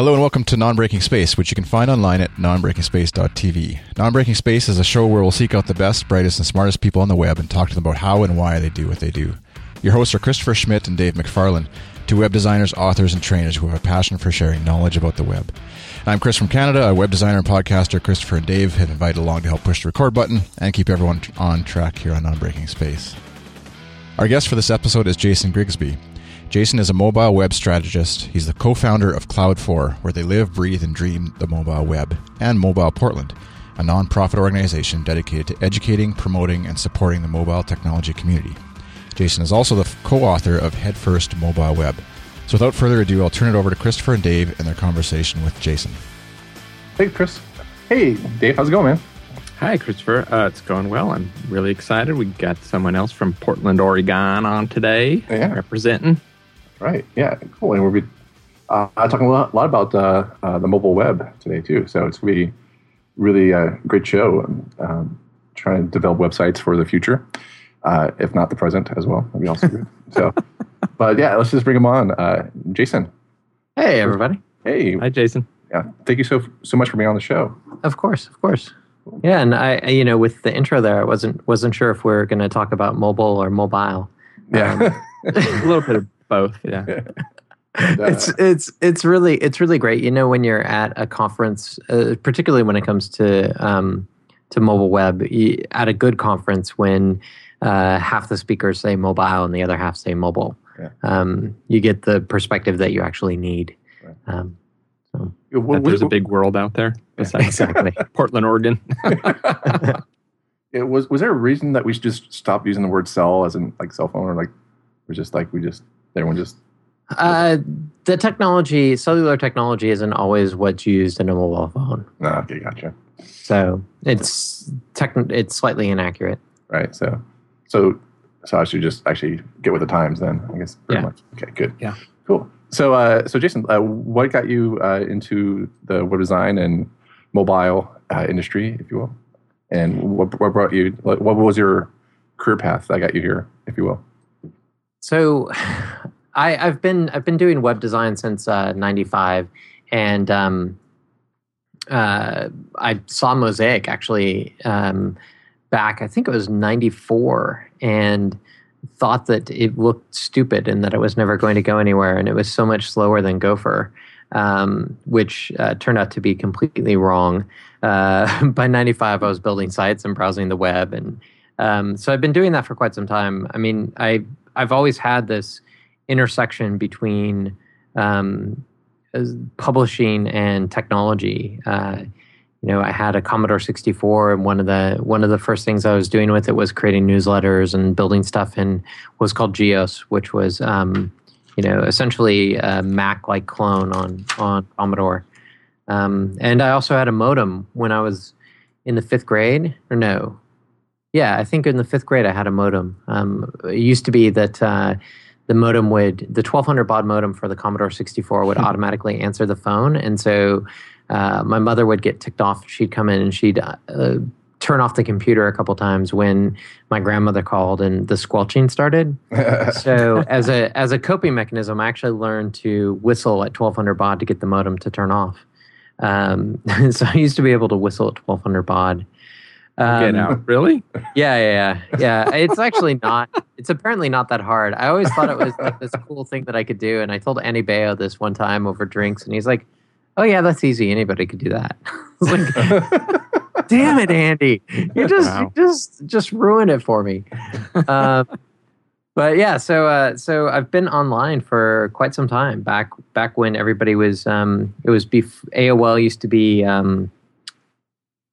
Hello and welcome to Non-Breaking Space, which you can find online at nonbreakingspace.tv. Non-Breaking Space is a show where we'll seek out the best, brightest, and smartest people on the web and talk to them about how and why they do what they do. Your hosts are Christopher Schmitt and Dave McFarland, two web designers, authors, and trainers who have a passion for sharing knowledge about the web. I'm Chris from Canada, a web designer and podcaster. Christopher and Dave have invited along to help push the record button and keep everyone on track here on Non-Breaking Space. Our guest for this episode is Jason Grigsby. Jason is a mobile web strategist. He's the co founder of Cloud Four, where they live, breathe, and dream the mobile web, and Mobile Portland, a nonprofit organization dedicated to educating, promoting, and supporting the mobile technology community. Jason is also the co author of Head First Mobile Web. So without further ado, I'll turn it over to Christopher and Dave and their conversation with Jason. Hey, Chris. Hey, Dave. How's it going, man? Hi, Christopher. Uh, it's going well. I'm really excited. We got someone else from Portland, Oregon on today Yeah. representing. Right. Yeah. Cool. And we'll be uh, talking a lot, lot about uh, uh, the mobile web today too. So it's gonna be really a great show. Um, trying to develop websites for the future, uh, if not the present as well. That'd be also good. So, but yeah, let's just bring them on. Uh, Jason. Hey, everybody. Hey. Hi, Jason. Yeah. Thank you so so much for being on the show. Of course, of course. Yeah, and I, I- you know, with the intro there, I wasn't wasn't sure if we are going to talk about mobile or mobile. Yeah. A little bit of both. Yeah. And, uh, It's it's it's really it's really great. You know, when you're at a conference, uh, particularly when it comes to um, to mobile web, you, at a good conference, when uh, half the speakers say mobile and the other half say mobile, Yeah. um, you get the perspective that you actually need. Right. Um, so, what- That there's a big world out there besides exactly. Portland, Oregon. it was was there a reason that we should just stop using the word cell as in like cell phone or like we're just like we just everyone just Uh, the technology, cellular technology, isn't always what's used in a mobile phone. no okay gotcha So it's techn- it's slightly inaccurate. right so so so I should just actually get with the times then I guess pretty Yeah. much okay good Yeah. cool so uh so Jason uh, what got you uh, into the web design and mobile uh, industry if you will and what what brought you like, what was your career path that got you here if you will So I, I've been I've been doing web design since '95, and um, uh, I saw Mosaic actually um, back. I think it was '94, and thought that it looked stupid and that it was never going to go anywhere, and it was so much slower than Gopher, um, which uh, turned out to be completely wrong. Uh, by '95, I was building sites and browsing the web, and um, so I've been doing that for quite some time. I mean, I I've always had this intersection between um, publishing and technology. Uh, you know, I had a Commodore 64, and one of the one of the first things I was doing with it was creating newsletters and building stuff in what was called Geos, which was um, you know essentially a Mac-like clone on on Commodore. Um, and I also had a modem when I was in the fifth grade, or no, yeah, I think in the fifth grade I had a modem. Um, it used to be that uh, the modem would, the 1200 baud modem for the Commodore 64 would automatically answer the phone. And so uh, my mother would get ticked off. She'd come in and she'd uh, turn off the computer a couple times when my grandmother called and the squelching started. so as a as a coping mechanism, I actually learned to whistle at 1200 baud to get the modem to turn off. Um, so I used to be able to whistle at 1200 baud. Get Um, out. Really? yeah, yeah, yeah, yeah. It's actually not. It's apparently not that hard. I always thought it was like this cool thing that I could do, and I told Andy Baio this one time over drinks, and he's like, "Oh yeah, that's easy. Anybody could do that." Like, "Damn it, Andy! You just, Wow. you just, just ruined it for me." Um, but yeah, so uh, so I've been online for quite some time. Back back when everybody was, um, it was bef- AOL used to be um,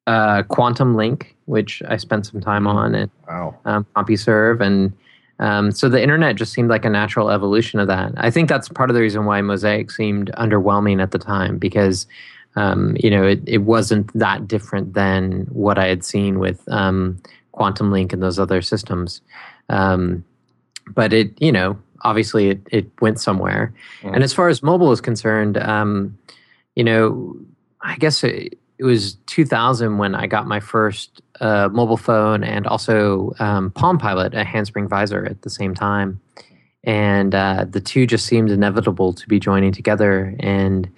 uh, Quantum Link, which I spent some time on, and wow um, CompuServe, and um, so the internet just seemed like a natural evolution of that. I think that's part of the reason why Mosaic seemed underwhelming at the time because um, you know it, it wasn't that different than what I had seen with um, Quantum Link and those other systems. Um, but it, you know, obviously it, it went somewhere. Mm. And as far as mobile is concerned, um, you know, I guess it, it was 2000 when I got my first uh, mobile phone and also um, Palm Pilot, a handspring visor at the same time. And uh, the two just seemed inevitable to be joining together. And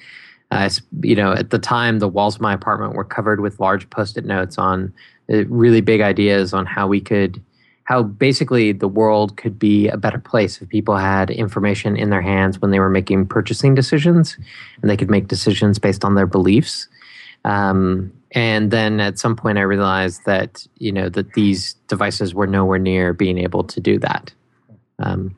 Uh, you know, at the time, the walls of my apartment were covered with large post-it notes on uh, really big ideas on how we could, how basically the world could be a better place if people had information in their hands when they were making purchasing decisions, and they could make decisions based on their beliefs. Um, and then at some point, I realized that you know that these devices were nowhere near being able to do that. Um,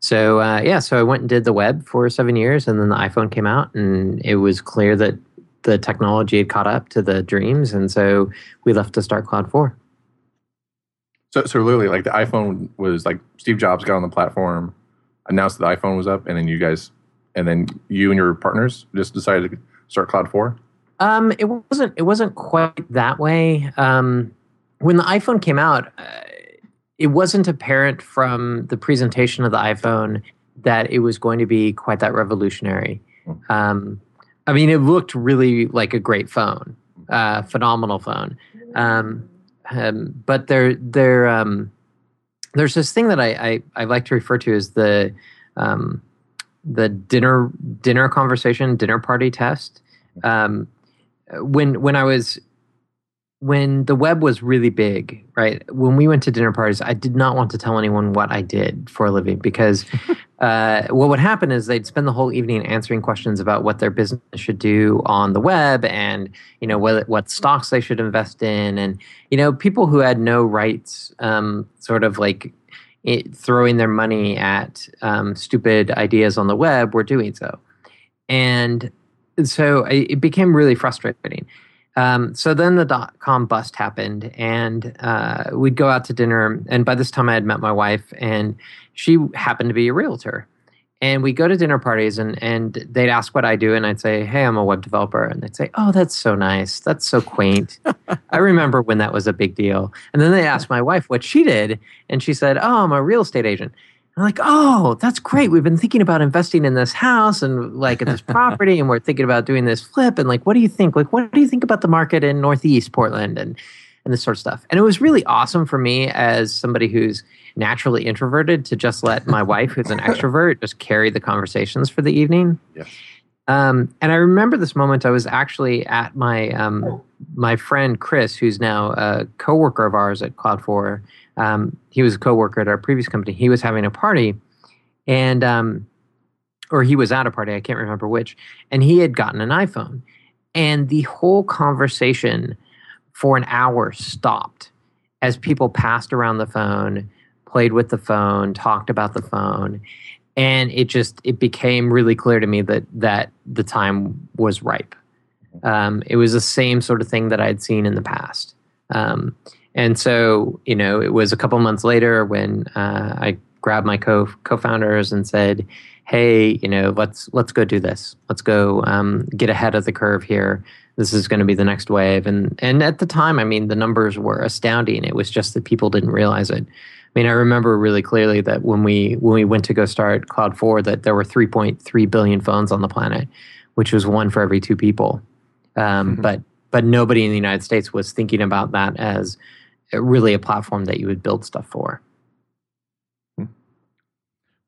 so uh, yeah, so I went and did the web for seven years, and then the iPhone came out, and it was clear that the technology had caught up to the dreams, and so we left to start Cloud Four. So, so literally, like the iPhone was like Steve Jobs got on the platform, announced that the iPhone was up, and then you guys, and then you and your partners just decided to start Cloud Four. Um, it wasn't. It wasn't quite that way. Um, when the iPhone came out, uh, it wasn't apparent from the presentation of the iPhone that it was going to be quite that revolutionary. Um, I mean, it looked really like a great phone, uh, phenomenal phone. Um, um, but there, there, um, there's this thing that I, I, I, like to refer to as the um, the dinner dinner conversation, dinner party test. Um, when when I was when the web was really big, right? When we went to dinner parties, I did not want to tell anyone what I did for a living because uh, what would happen is they'd spend the whole evening answering questions about what their business should do on the web and you know what what stocks they should invest in, and you know people who had no rights, um, sort of like it, throwing their money at um, stupid ideas on the web were doing so, and so it became really frustrating. Um, so then the dot com bust happened, and uh, we'd go out to dinner. And by this time, I had met my wife, and she happened to be a realtor. And we go to dinner parties, and and they'd ask what I do, and I'd say, "Hey, I'm a web developer," and they'd say, "Oh, that's so nice. That's so quaint." I remember when that was a big deal. And then they asked my wife what she did, and she said, "Oh, I'm a real estate agent." I'm like, oh, that's great. We've been thinking about investing in this house and like at this property, and we're thinking about doing this flip. And like, what do you think? Like, what do you think about the market in Northeast Portland and and this sort of stuff? And it was really awesome for me as somebody who's naturally introverted to just let my wife, who's an extrovert, just carry the conversations for the evening. Yeah. Um, and I remember this moment. I was actually at my um, my friend Chris, who's now a coworker of ours at Cloud Four um, he was a coworker at our previous company. He was having a party, and um, or he was at a party. I can't remember which. And he had gotten an iPhone, and the whole conversation for an hour stopped as people passed around the phone, played with the phone, talked about the phone, and it just it became really clear to me that that the time was ripe. Um, it was the same sort of thing that I'd seen in the past. Um, and so, you know, it was a couple months later when uh, I grabbed my co co-founders and said, "Hey, you know, let's let's go do this. Let's go um, get ahead of the curve here. This is going to be the next wave." And and at the time, I mean, the numbers were astounding. It was just that people didn't realize it. I mean, I remember really clearly that when we when we went to go start Cloud Four, that there were 3.3 billion phones on the planet, which was one for every two people. Um, mm-hmm. But but nobody in the United States was thinking about that as really a platform that you would build stuff for. Hmm.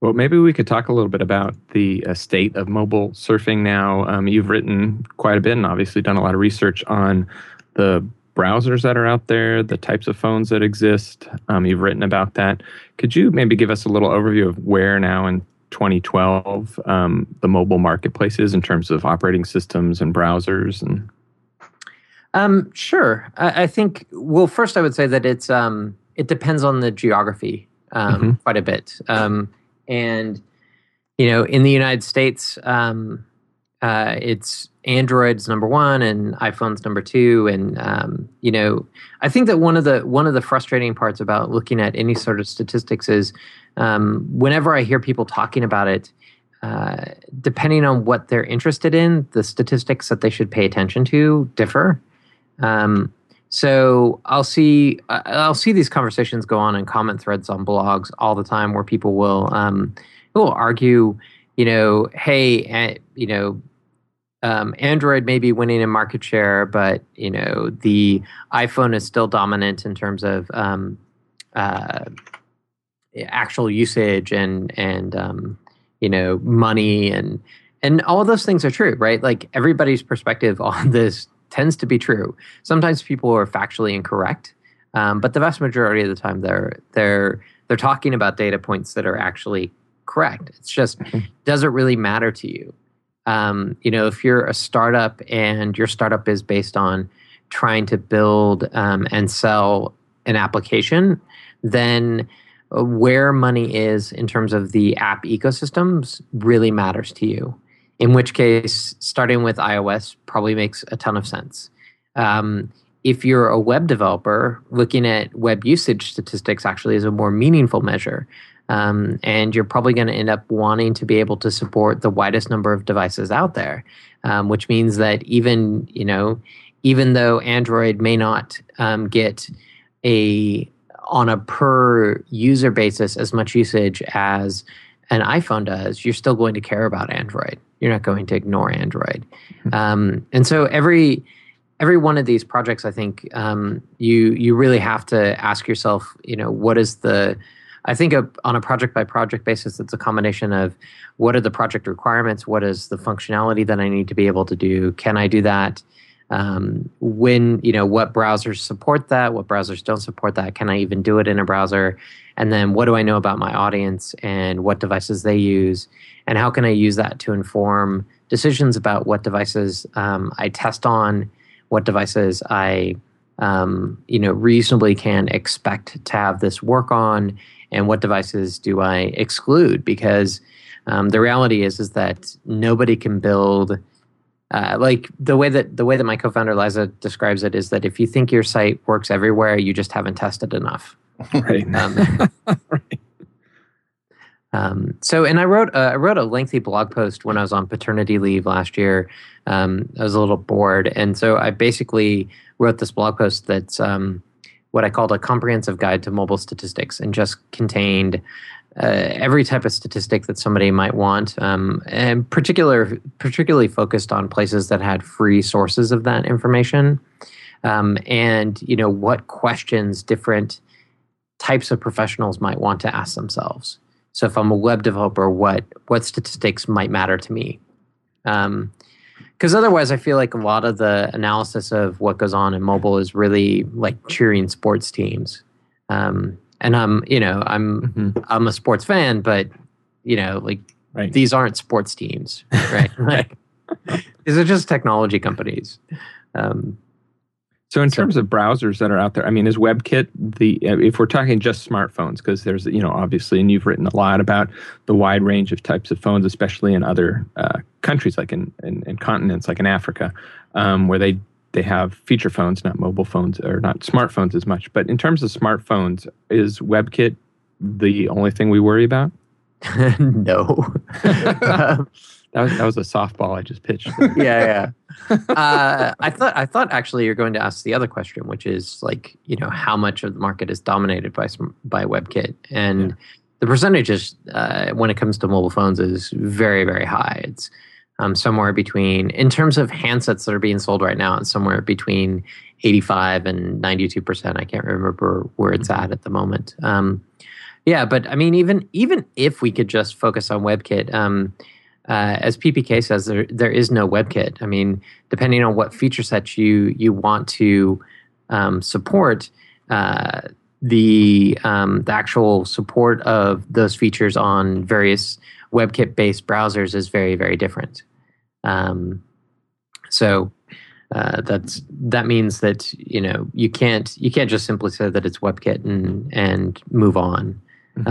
Well, maybe we could talk a little bit about the uh, state of mobile surfing now. Um, you've written quite a bit and obviously done a lot of research on the browsers that are out there, the types of phones that exist. Um, you've written about that. Could you maybe give us a little overview of where now in 2012 um, the mobile marketplace is in terms of operating systems and browsers and um, sure. I, I, think. Well, first, I would say that it's um, it depends on the geography um, mm-hmm. quite a bit, um, and you know, in the United States, um, uh, it's Android's number one and iPhone's number two, and um, you know, I think that one of the one of the frustrating parts about looking at any sort of statistics is um, whenever I hear people talking about it. Uh, depending on what they're interested in, the statistics that they should pay attention to differ. Um, so I'll see I'll see these conversations go on in comment threads on blogs all the time where people will um, will argue, you know, hey, you know, um, Android may be winning in market share, but you know the iPhone is still dominant in terms of um, uh, actual usage and and um, you know money and and all those things are true, right? Like everybody's perspective on this tends to be true. Sometimes people are factually incorrect, um, but the vast majority of the time they're they're they're talking about data points that are actually correct. It's just mm-hmm. does it really matter to you? Um, you know, if you're a startup and your startup is based on trying to build um, and sell an application, then uh, where money is in terms of the app ecosystems really matters to you. In which case, starting with iOS probably makes a ton of sense. Um, if you're a web developer, looking at web usage statistics actually is a more meaningful measure. Um, and you're probably going to end up wanting to be able to support the widest number of devices out there, um, which means that even you know, even though Android may not um, get a on a per user basis as much usage as an iPhone does, you're still going to care about Android. You're not going to ignore Android. Mm-hmm. Um, and so every every one of these projects, I think um, you you really have to ask yourself, you know, what is the I think a, on a project by project basis, it's a combination of what are the project requirements, what is the functionality that I need to be able to do, can I do that? Um, when you know what browsers support that, what browsers don't support that, can I even do it in a browser? And then what do I know about my audience and what devices they use, and how can I use that to inform decisions about what devices um, I test on, what devices I um, you know reasonably can expect to have this work on and what devices do I exclude? Because um, the reality is is that nobody can build uh, like the way that the way that my co-founder Lyza describes it is that if you think your site works everywhere, you just haven't tested enough. Right. Um. Um, so, and I wrote I wrote a lengthy blog post when I was on paternity leave last year. Um, I was a little bored, and so I basically wrote this blog post that's um, what I called a comprehensive guide to mobile statistics and just contained uh, every type of statistic that somebody might want, um, and particular, particularly focused on places that had free sources of that information, um, and you know what questions different types of professionals might want to ask themselves. So, if I'm a web developer, what what statistics might matter to me? Um, because otherwise i feel like a lot of the analysis of what goes on in mobile is really like cheering sports teams um, and i'm you know i'm mm-hmm. i'm a sports fan but you know like right. these aren't sports teams right like these are just technology companies um, so in so, terms of browsers that are out there, I mean, is WebKit the if we're talking just smartphones because there's you know obviously, and you've written a lot about the wide range of types of phones, especially in other uh, countries like in, in, in, continents like in Africa, um, where they they have feature phones, not mobile phones or not smartphones as much. But in terms of smartphones, is WebKit the only thing we worry about? no. That was that was a softball I just pitched. yeah, yeah. Uh, I thought I thought actually you're going to ask the other question, which is like you know how much of the market is dominated by by WebKit, and yeah. the percentages uh, when it comes to mobile phones is very very high. It's um, somewhere between in terms of handsets that are being sold right now, it's somewhere between 85 and 92 percent. I can't remember where it's mm-hmm. at at the moment. Um, yeah, but I mean, even even if we could just focus on WebKit. Um, uh, as PPK says, there there is no WebKit. I mean, depending on what feature sets you you want to um, support, uh, the um, the actual support of those features on various WebKit based browsers is very very different. Um, so uh, that's that means that you know you can't you can't just simply say that it's WebKit and and move on. Mm-hmm.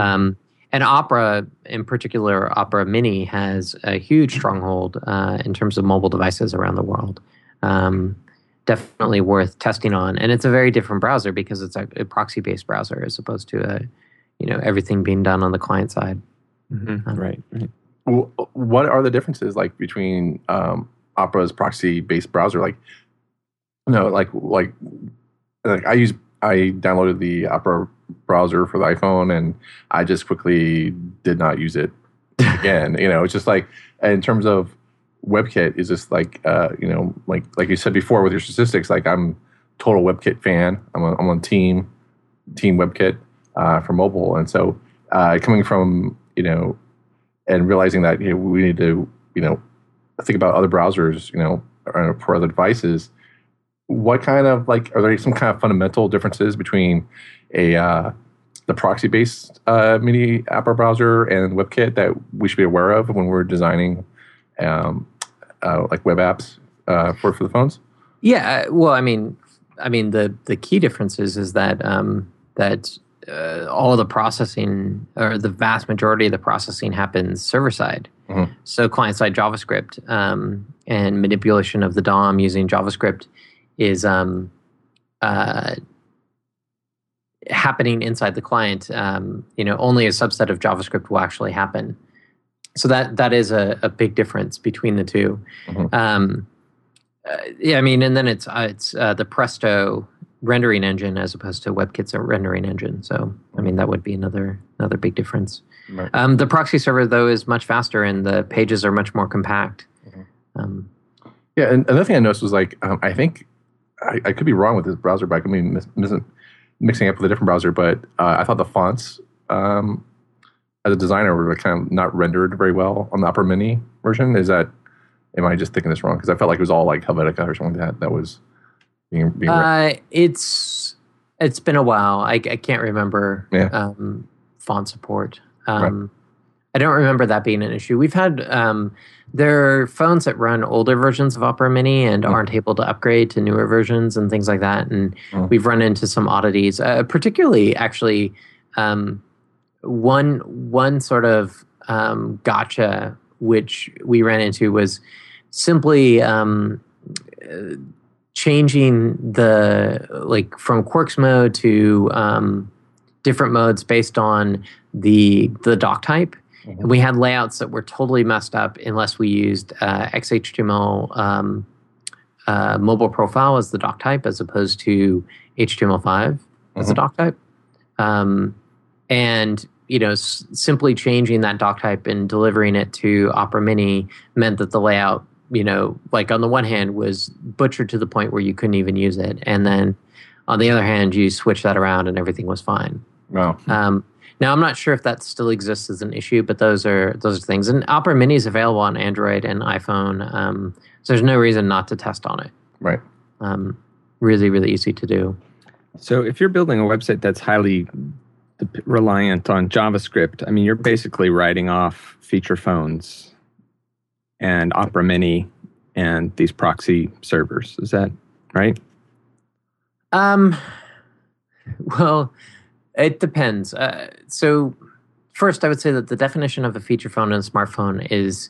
And Opera, in particular, Opera Mini has a huge stronghold uh, in terms of mobile devices around the world. Um, definitely worth testing on, and it's a very different browser because it's a, a proxy-based browser as opposed to a, you know, everything being done on the client side. Mm-hmm. Um, right. right. Well, what are the differences like between um, Opera's proxy-based browser? Like, no, like like like I use I downloaded the Opera browser for the iPhone, and I just quickly did not use it again. you know, it's just like in terms of WebKit is just like uh, you know, like like you said before with your statistics. Like I'm total WebKit fan. I'm on, I'm on team team WebKit uh, for mobile, and so uh, coming from you know, and realizing that you know, we need to you know think about other browsers, you know, for other devices, what kind of like are there some kind of fundamental differences between a uh, the proxy based uh, mini app or browser and WebKit that we should be aware of when we're designing um, uh, like web apps uh, for for the phones? Yeah, well, I mean, I mean the the key differences is that um, that uh, all of the processing or the vast majority of the processing happens server side. Mm-hmm. So client side JavaScript um, and manipulation of the DOM using JavaScript is um, uh, happening inside the client. Um, you know, only a subset of JavaScript will actually happen. So that that is a, a big difference between the 2 mm-hmm. Um, uh, yeah, I mean, and then it's uh, it's uh, the Presto rendering engine as opposed to WebKit's rendering engine. So, I mean, that would be another another big difference. Right. Um, the proxy server though is much faster, and the pages are much more compact. Mm-hmm. Um, yeah, and another thing I noticed was like um, I think I, I, could be wrong with this browser, but I mean mis- mis- mixing up with a different browser. But uh, I thought the fonts um, as a designer were kind of not rendered very well on the Opera Mini version. Is that am I just thinking this wrong? Because I felt like it was all like Helvetica or something like that. That was being, being uh, it's it's been a while. I, I can't remember yeah. um, font support. Um, right. I don't remember that being an issue. We've had um, there are phones that run older versions of Opera Mini and mm. aren't able to upgrade to newer versions and things like that. And mm. we've run into some oddities, uh, particularly actually um, one one sort of um, gotcha which we ran into was simply um, changing the like from Quirks mode to um, different modes based on the the doc type. Mm-hmm. We had layouts that were totally messed up unless we used uh, XHTML um, uh, mobile profile as the doc type as opposed to HTML5 mm-hmm. as the doc type. Um, and you know, s- simply changing that doc type and delivering it to Opera Mini meant that the layout, you know, like on the one hand was butchered to the point where you couldn't even use it, and then on the other hand, you switch that around and everything was fine. Wow. Um, now I'm not sure if that still exists as an issue, but those are those are things. And Opera Mini is available on Android and iPhone, um, so there's no reason not to test on it. Right. Um, really, really easy to do. So if you're building a website that's highly reliant on JavaScript, I mean, you're basically writing off feature phones and Opera Mini and these proxy servers. Is that right? Um. Well, it depends. Uh, so, first, I would say that the definition of a feature phone and a smartphone is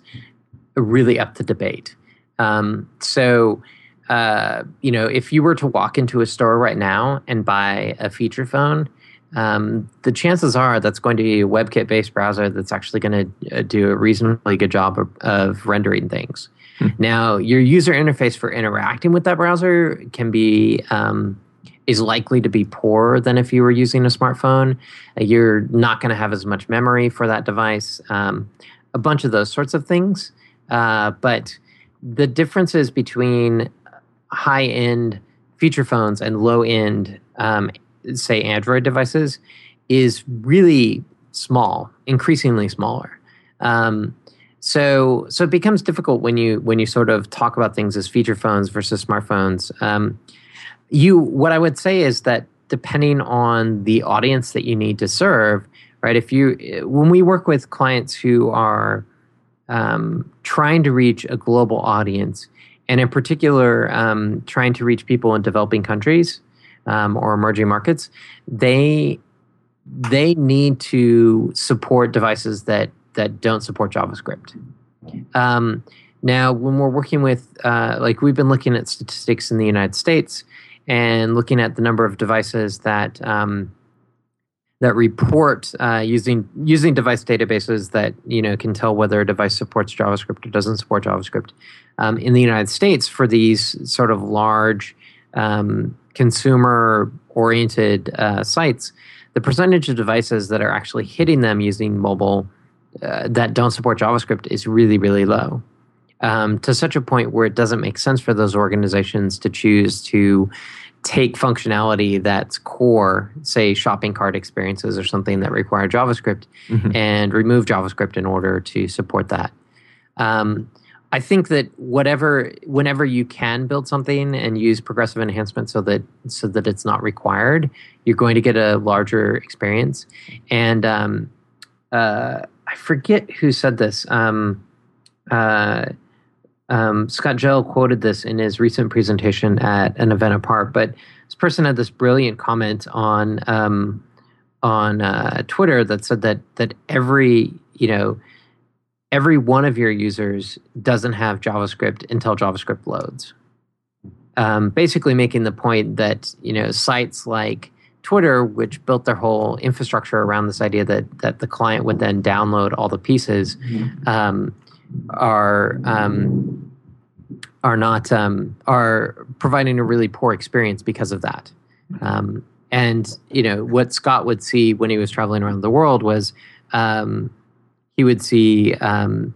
really up to debate. Um, so, uh, you know, if you were to walk into a store right now and buy a feature phone, um, the chances are that's going to be a WebKit based browser that's actually going to uh, do a reasonably good job of, of rendering things. Hmm. Now, your user interface for interacting with that browser can be um, is likely to be poorer than if you were using a smartphone. Uh, you're not going to have as much memory for that device, um, a bunch of those sorts of things. Uh, but the differences between high end feature phones and low end, um, say, Android devices is really small, increasingly smaller. Um, so, so it becomes difficult when you when you sort of talk about things as feature phones versus smartphones. Um, you what i would say is that depending on the audience that you need to serve right if you when we work with clients who are um, trying to reach a global audience and in particular um, trying to reach people in developing countries um, or emerging markets they they need to support devices that that don't support javascript. Um, now when we're working with uh, like we've been looking at statistics in the united states and looking at the number of devices that um, that report uh, using using device databases that you know can tell whether a device supports JavaScript or doesn't support JavaScript. Um, in the United States, for these sort of large um, consumer oriented uh, sites, the percentage of devices that are actually hitting them using mobile uh, that don't support JavaScript is really really low. Um, to such a point where it doesn't make sense for those organizations to choose to take functionality that's core, say shopping cart experiences or something that require JavaScript, mm-hmm. and remove JavaScript in order to support that. Um, I think that whatever, whenever you can build something and use progressive enhancement so that so that it's not required, you're going to get a larger experience. And um, uh, I forget who said this. Um, uh, um, Scott Jehl quoted this in his recent presentation at an event apart, but this person had this brilliant comment on um, on uh, Twitter that said that that every you know every one of your users doesn't have JavaScript until JavaScript loads. Um, basically, making the point that you know sites like Twitter, which built their whole infrastructure around this idea that that the client would then download all the pieces, um, are um, are not um, are providing a really poor experience because of that. Um, and you know what Scott would see when he was traveling around the world was um, he would see um,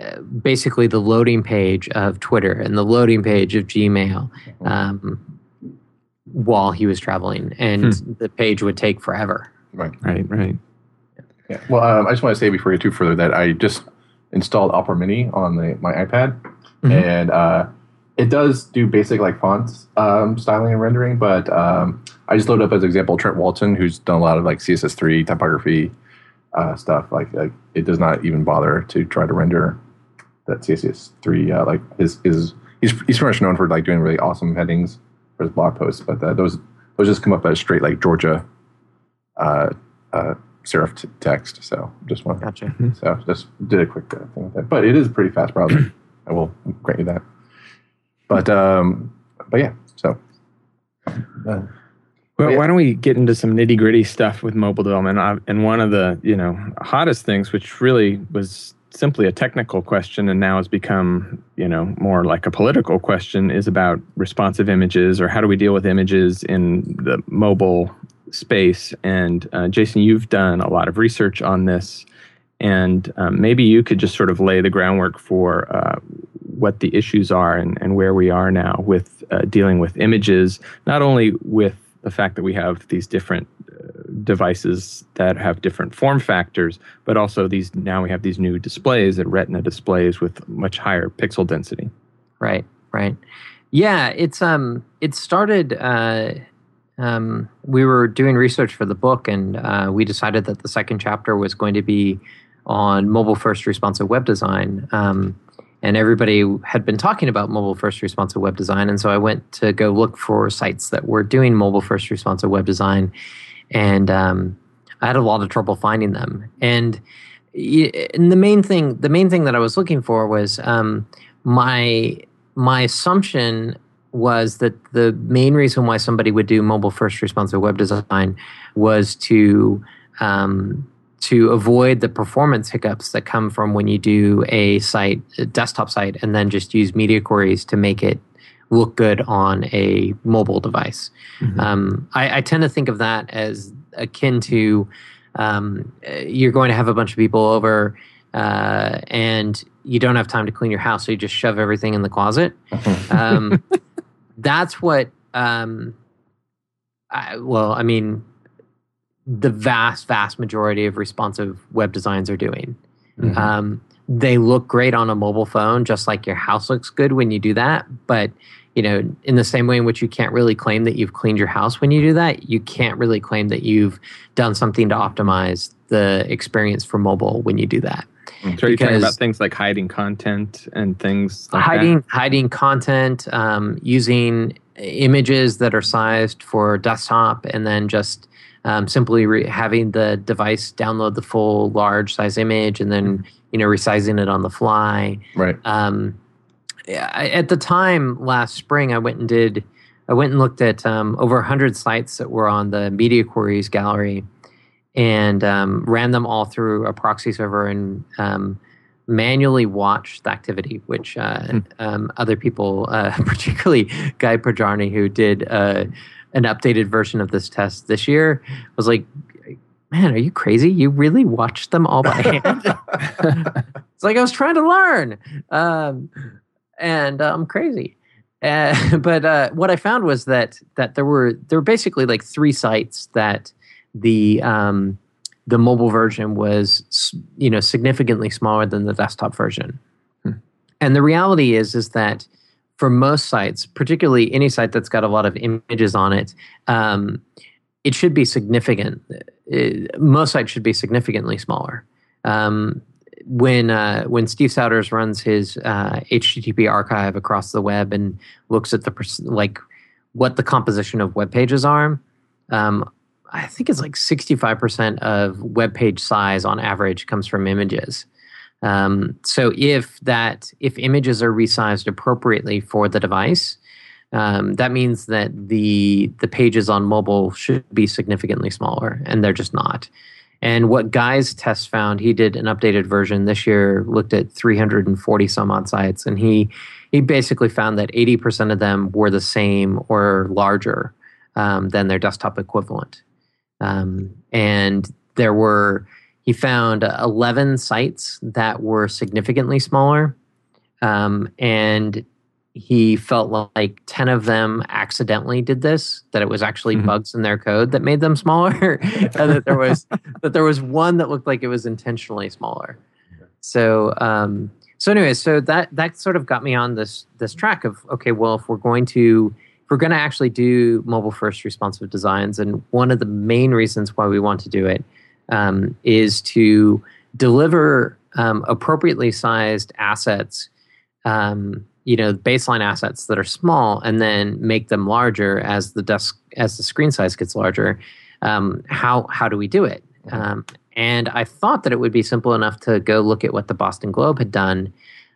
uh, basically the loading page of Twitter and the loading page of Gmail um, while he was traveling, and hmm. the page would take forever. Right, right, right. Yeah. Well, um, I just want to say before we get too further that I just installed Opera Mini on the, my iPad, mm-hmm. and uh, it does do basic like fonts um, styling and rendering, but um, I just loaded up as an example Trent Walton, who's done a lot of like CSS3 typography uh, stuff. Like, like it does not even bother to try to render that CSS3. Uh, like his his he's he's pretty much known for like doing really awesome headings for his blog posts, but those those just come up as straight like Georgia uh, uh, serif t- text. So just one. Gotcha. Mm-hmm. So just did a quick uh, thing with that, but it is a pretty fast browser. I will grant you that. But um, but yeah, so. Uh, well, yeah. why don't we get into some nitty gritty stuff with mobile development? And one of the you know hottest things, which really was simply a technical question and now has become you know more like a political question, is about responsive images or how do we deal with images in the mobile space. And uh, Jason, you've done a lot of research on this, and um, maybe you could just sort of lay the groundwork for uh, what the issues are and, and where we are now with uh, dealing with images, not only with the fact that we have these different uh, devices that have different form factors, but also these now we have these new displays at Retina displays with much higher pixel density. Right, right. Yeah, it's um, it started. Uh, um, we were doing research for the book, and uh, we decided that the second chapter was going to be on mobile first responsive web design. Um, and everybody had been talking about mobile first responsive web design and so i went to go look for sites that were doing mobile first responsive web design and um, i had a lot of trouble finding them and, and, the main thing the main thing that i was looking for was um, my my assumption was that the main reason why somebody would do mobile first responsive web design was to um, to avoid the performance hiccups that come from when you do a site, a desktop site, and then just use media queries to make it look good on a mobile device. Mm-hmm. Um, I, I, tend to think of that as akin to um, you're going to have a bunch of people over uh, and you don't have time to clean your house, so you just shove everything in the closet. um, that's what. Um, I, well, I mean, the vast, vast majority of responsive web designs are doing. Mm-hmm. Um, they look great on a mobile phone, just like your house looks good when you do that. But you know, in the same way in which you can't really claim that you've cleaned your house when you do that, you can't really claim that you've done something to optimize the experience for mobile when you do that. Mm-hmm. So you're talking about things like hiding content and things like hiding that? hiding content, um, using images that are sized for desktop, and then just um, simply re- having the device download the full large size image and then you know resizing it on the fly. Right. Um, at the time last spring, I went and did. I went and looked at um, over 100 sites that were on the Media Queries gallery and um, ran them all through a proxy server and um, manually watched the activity, which uh, hmm. um, other people, uh, particularly Guy Podjarny, who did uh, an updated version of this test this year was like man are you crazy you really watched them all by hand it's like i was trying to learn um, and uh, i'm crazy uh, but uh, what i found was that that there were there were basically like three sites that the um, the mobile version was you know significantly smaller than the desktop version hmm. and the reality is is that for most sites, particularly any site that's got a lot of images on it, um, it should be significant. It, most sites should be significantly smaller. Um, when uh, when Steve Souders runs his uh, HTTP archive across the web and looks at the pers- like what the composition of web pages are, um, I think it's like sixty five percent of web page size on average comes from images. Um, so if that if images are resized appropriately for the device, um, that means that the the pages on mobile should be significantly smaller, and they're just not. And what Guy's test found, he did an updated version this year, looked at 340 some odd sites, and he he basically found that 80% of them were the same or larger um, than their desktop equivalent. Um, and there were he found 11 sites that were significantly smaller. Um, and he felt like 10 of them accidentally did this, that it was actually mm-hmm. bugs in their code that made them smaller. and that there was that there was one that looked like it was intentionally smaller. So um, so anyway, so that that sort of got me on this this track of okay, well, if we're going to if we're going to actually do mobile first responsive designs, and one of the main reasons why we want to do it um, is to deliver um, appropriately sized assets, um, you know, baseline assets that are small, and then make them larger as the desk as the screen size gets larger. Um, how how do we do it? Um, and I thought that it would be simple enough to go look at what the Boston Globe had done.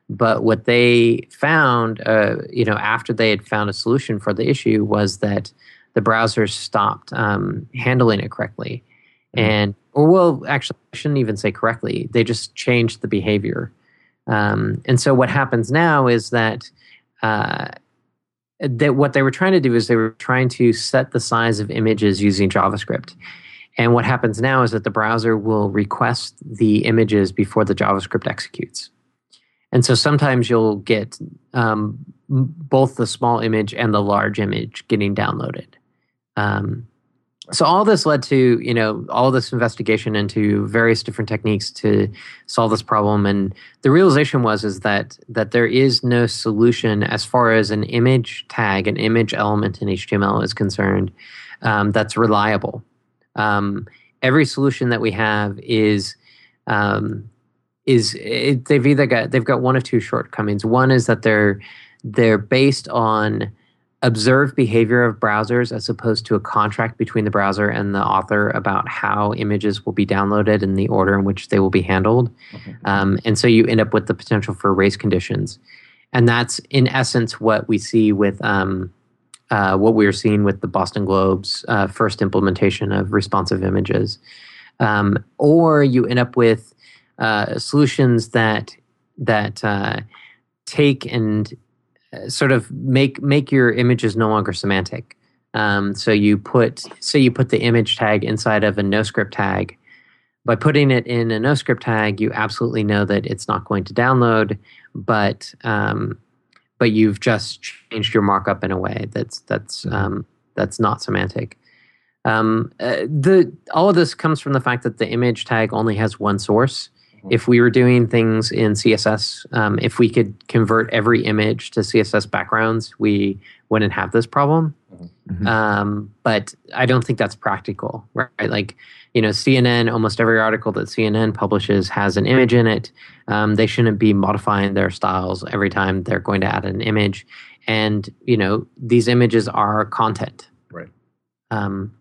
But what they found, uh, you know, after they had found a solution for the issue, was that the browsers stopped um, handling it correctly. Mm-hmm. And or well, actually, I shouldn't even say correctly. They just changed the behavior. Um, and so what happens now is that uh, that what they were trying to do is they were trying to set the size of images using JavaScript. And what happens now is that the browser will request the images before the JavaScript executes. And so sometimes you'll get um, both the small image and the large image getting downloaded. Um, so all this led to you know all this investigation into various different techniques to solve this problem. And the realization was is that that there is no solution as far as an image tag an image element in html is concerned um, that's reliable. Um, every solution that we have is um, is it, they've either got they've got one of two shortcomings. One is that they're they're based on observe behavior of browsers as opposed to a contract between the browser and the author about how images will be downloaded and the order in which they will be handled. Okay. Um, and so you end up with the potential for race conditions. And that's in essence what we see with um, uh, what we are seeing with the Boston Globe's uh, first implementation of responsive images. Um, or you end up with uh, solutions that that uh, take and sort of make make your images no longer semantic. Um, so you put say you put the image tag inside of a NoScript tag. By putting it in a NoScript tag, you absolutely know that it's not going to download, but um, but you've just changed your markup in a way that's that's mm-hmm. um, that's not semantic. Um, uh, the all of this comes from the fact that the image tag only has one source, if we were doing things in css um, if we could convert every image to css backgrounds we wouldn't have this problem. Mm-hmm. um, but i don't think that's practical right? Like you know cnn almost every article that cnn publishes has an image in it. Um, they shouldn't be modifying their styles every time they're going to add an image. And you know these images are content. Right. Um,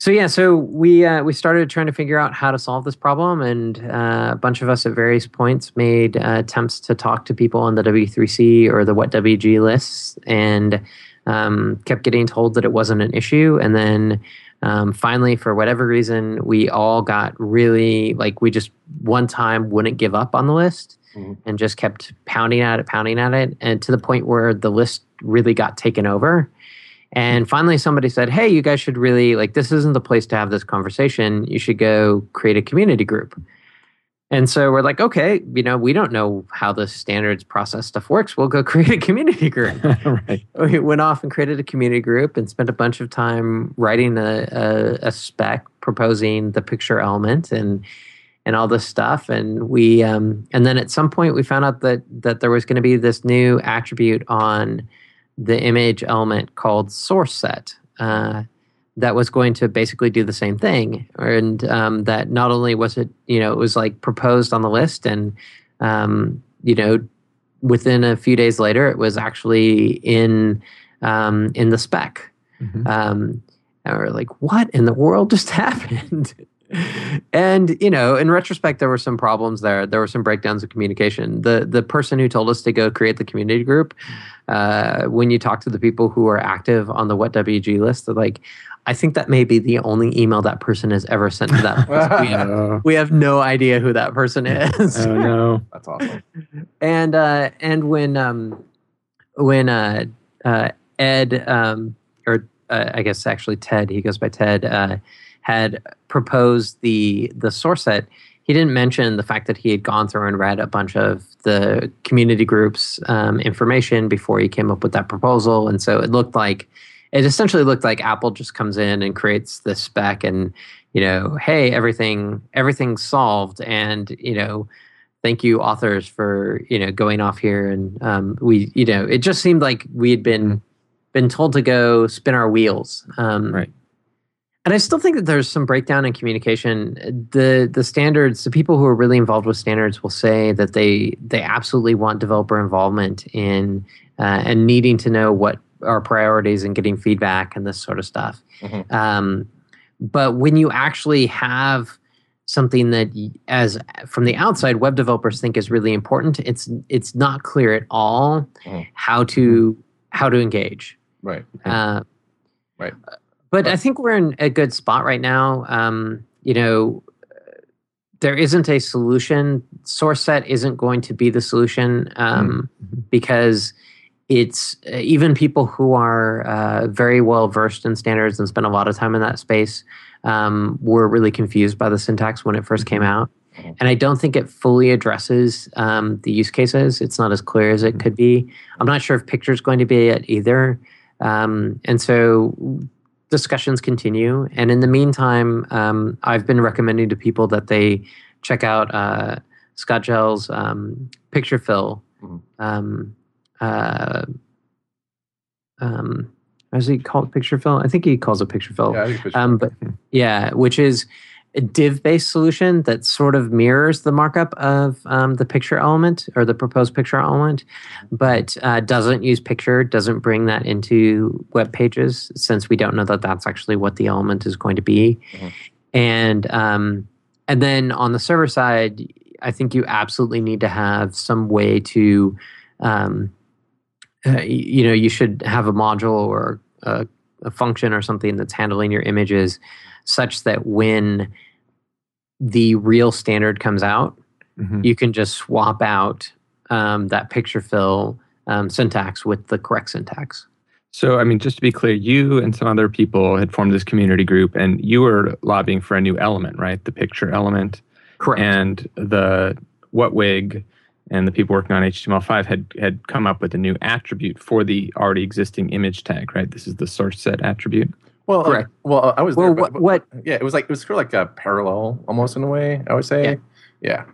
so yeah, so we uh, we started trying to figure out how to solve this problem, and uh, a bunch of us at various points made uh, attempts to talk to people on the W3C or the WhatWG lists, and um, kept getting told that it wasn't an issue. And then um, finally, for whatever reason, we all got really like we just one time wouldn't give up on the list mm-hmm. and just kept pounding at it, pounding at it, and to the point where the list really got taken over and finally, somebody said, Hey, you guys should really, like, this isn't the place to have this conversation. You should go create a community group. And so we're like, okay, you know, we don't know how the standards process stuff works. We'll go create a community group. right. We went off and created a community group and spent a bunch of time writing a, a, a spec proposing the picture element and and all this stuff. And we um, and then at some point we found out that that there was going to be this new attribute on the image element called source set. Uh, that was going to basically do the same thing, and um, that not only was it, you know, it was like proposed on the list, and um, you know, within a few days later, it was actually in um, in the spec. Mm-hmm. Um, and we're like, what in the world just happened? And you know, in retrospect, there were some problems there. There were some breakdowns of communication. The the person who told us to go create the community group, uh, when you talk to the people who are active on the WhatWG list, they're like, I think that may be the only email that person has ever sent to that. we, have, we have no idea who that person is. oh no, that's awesome. And uh, and when um, when uh, uh, Ed um, or uh, I guess actually Ted, he goes by Ted, uh, had proposed the the source set. He didn't mention the fact that he had gone through and read a bunch of the community groups um, information before he came up with that proposal, and so it looked like it essentially looked like Apple just comes in and creates the spec and you know, hey, everything everything's solved, and you know, thank you authors for you know going off here. And um, we you know it just seemed like we had been been told to go spin our wheels um, right and I still think that there's some breakdown in communication. The the standards, the people who are really involved with standards will say that they they absolutely want developer involvement in uh, and needing to know what our priorities and getting feedback and this sort of stuff. Mm-hmm. Um, but when you actually have something that as from the outside web developers think is really important it's it's not clear at all mm-hmm. how to how to engage right uh, right but I think we're in a good spot right now. Um, you know, there isn't a solution. Source set isn't going to be the solution um, mm-hmm. because it's uh, even people who are uh, very well versed in standards and spend a lot of time in that space um, were really confused by the syntax when it first came mm-hmm. out. And I don't think it fully addresses um, the use cases. It's not as clear as it mm-hmm. could be. I'm not sure if picture is going to be it either. Um, and so discussions continue. And in the meantime, um, I've been recommending to people that they check out uh, Scott Jehl's um, picture fill. Mm-hmm. Um, uh, um, does he call it picture fill? I think he calls it picture fill. Yeah, picture um, but yeah, which is a div-based solution that sort of mirrors the markup of um, the picture element or the proposed picture element, but uh, doesn't use picture, doesn't bring that into web pages since we don't know that that's actually what the element is going to be. Mm-hmm. And um, and then on the server side, I think you absolutely need to have some way to, um, uh, you know, you should have a module or a, a function or something that's handling your images such that when the real standard comes out, mm-hmm. you can just swap out um, that picture fill um, syntax with the correct syntax. So, I mean, just to be clear, you and some other people had formed this community group, and you were lobbying for a new element, right? The picture element. Correct. And the WhatWig and the people working on HTML5 had had come up with a new attribute for the already existing image tag, right? This is the source set attribute. Well, correct. Uh, well, I was well, there. What, but, what, Yeah, it was like it was sort of like a parallel, almost in a way. I would say. Yeah. yeah.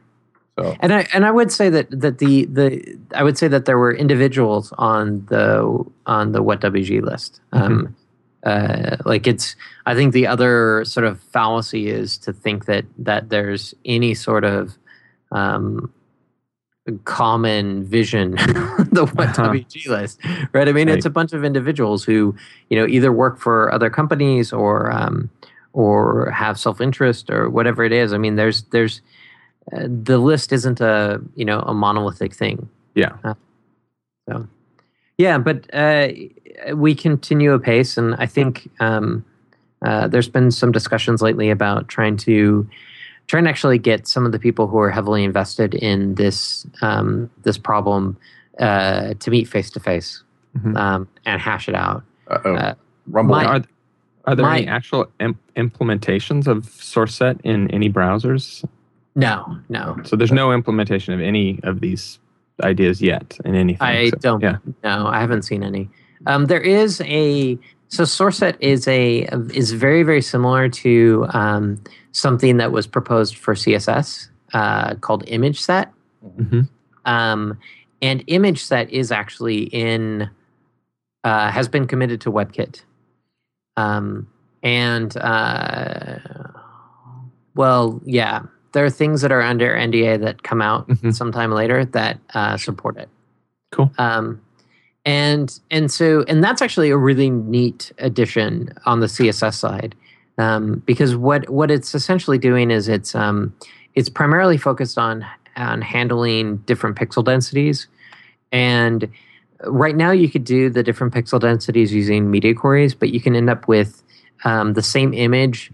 So. And I and I would say that that the the I would say that there were individuals on the on the what WG list. Mm-hmm. Um, uh, like it's I think the other sort of fallacy is to think that that there's any sort of um, common vision the what uh-huh. WG list, right? I mean, right. it's a bunch of individuals who you know either work for other companies or um, or have self interest or whatever it is. I mean, there's there's uh, the list isn't a you know a monolithic thing. Yeah. Uh, so yeah, but uh, we continue apace, and I think um, uh, there's been some discussions lately about trying to try to actually get some of the people who are heavily invested in this um, this problem uh, to meet face to face and hash it out. Uh, Rumble. My, are, are there my, any actual imp- implementations of source set in any browsers? No, no. So there's no implementation of any of these ideas yet in anything. I so, don't. Yeah. No, I haven't seen any. Um, there is a so source set is a is very very similar to um, something that was proposed for CSS uh, called ImageSet. Mm-hmm. Um, and ImageSet is actually in uh, has been committed to WebKit. Um, and uh, well, yeah, there are things that are under NDA that come out Mhm. sometime later that uh, support it. Cool. Um, and and so and that's actually a really neat addition on the CSS side um, because what what it's essentially doing is it's um, it's primarily focused on on handling different pixel densities and right now you could do the different pixel densities using media queries but you can end up with um, the same image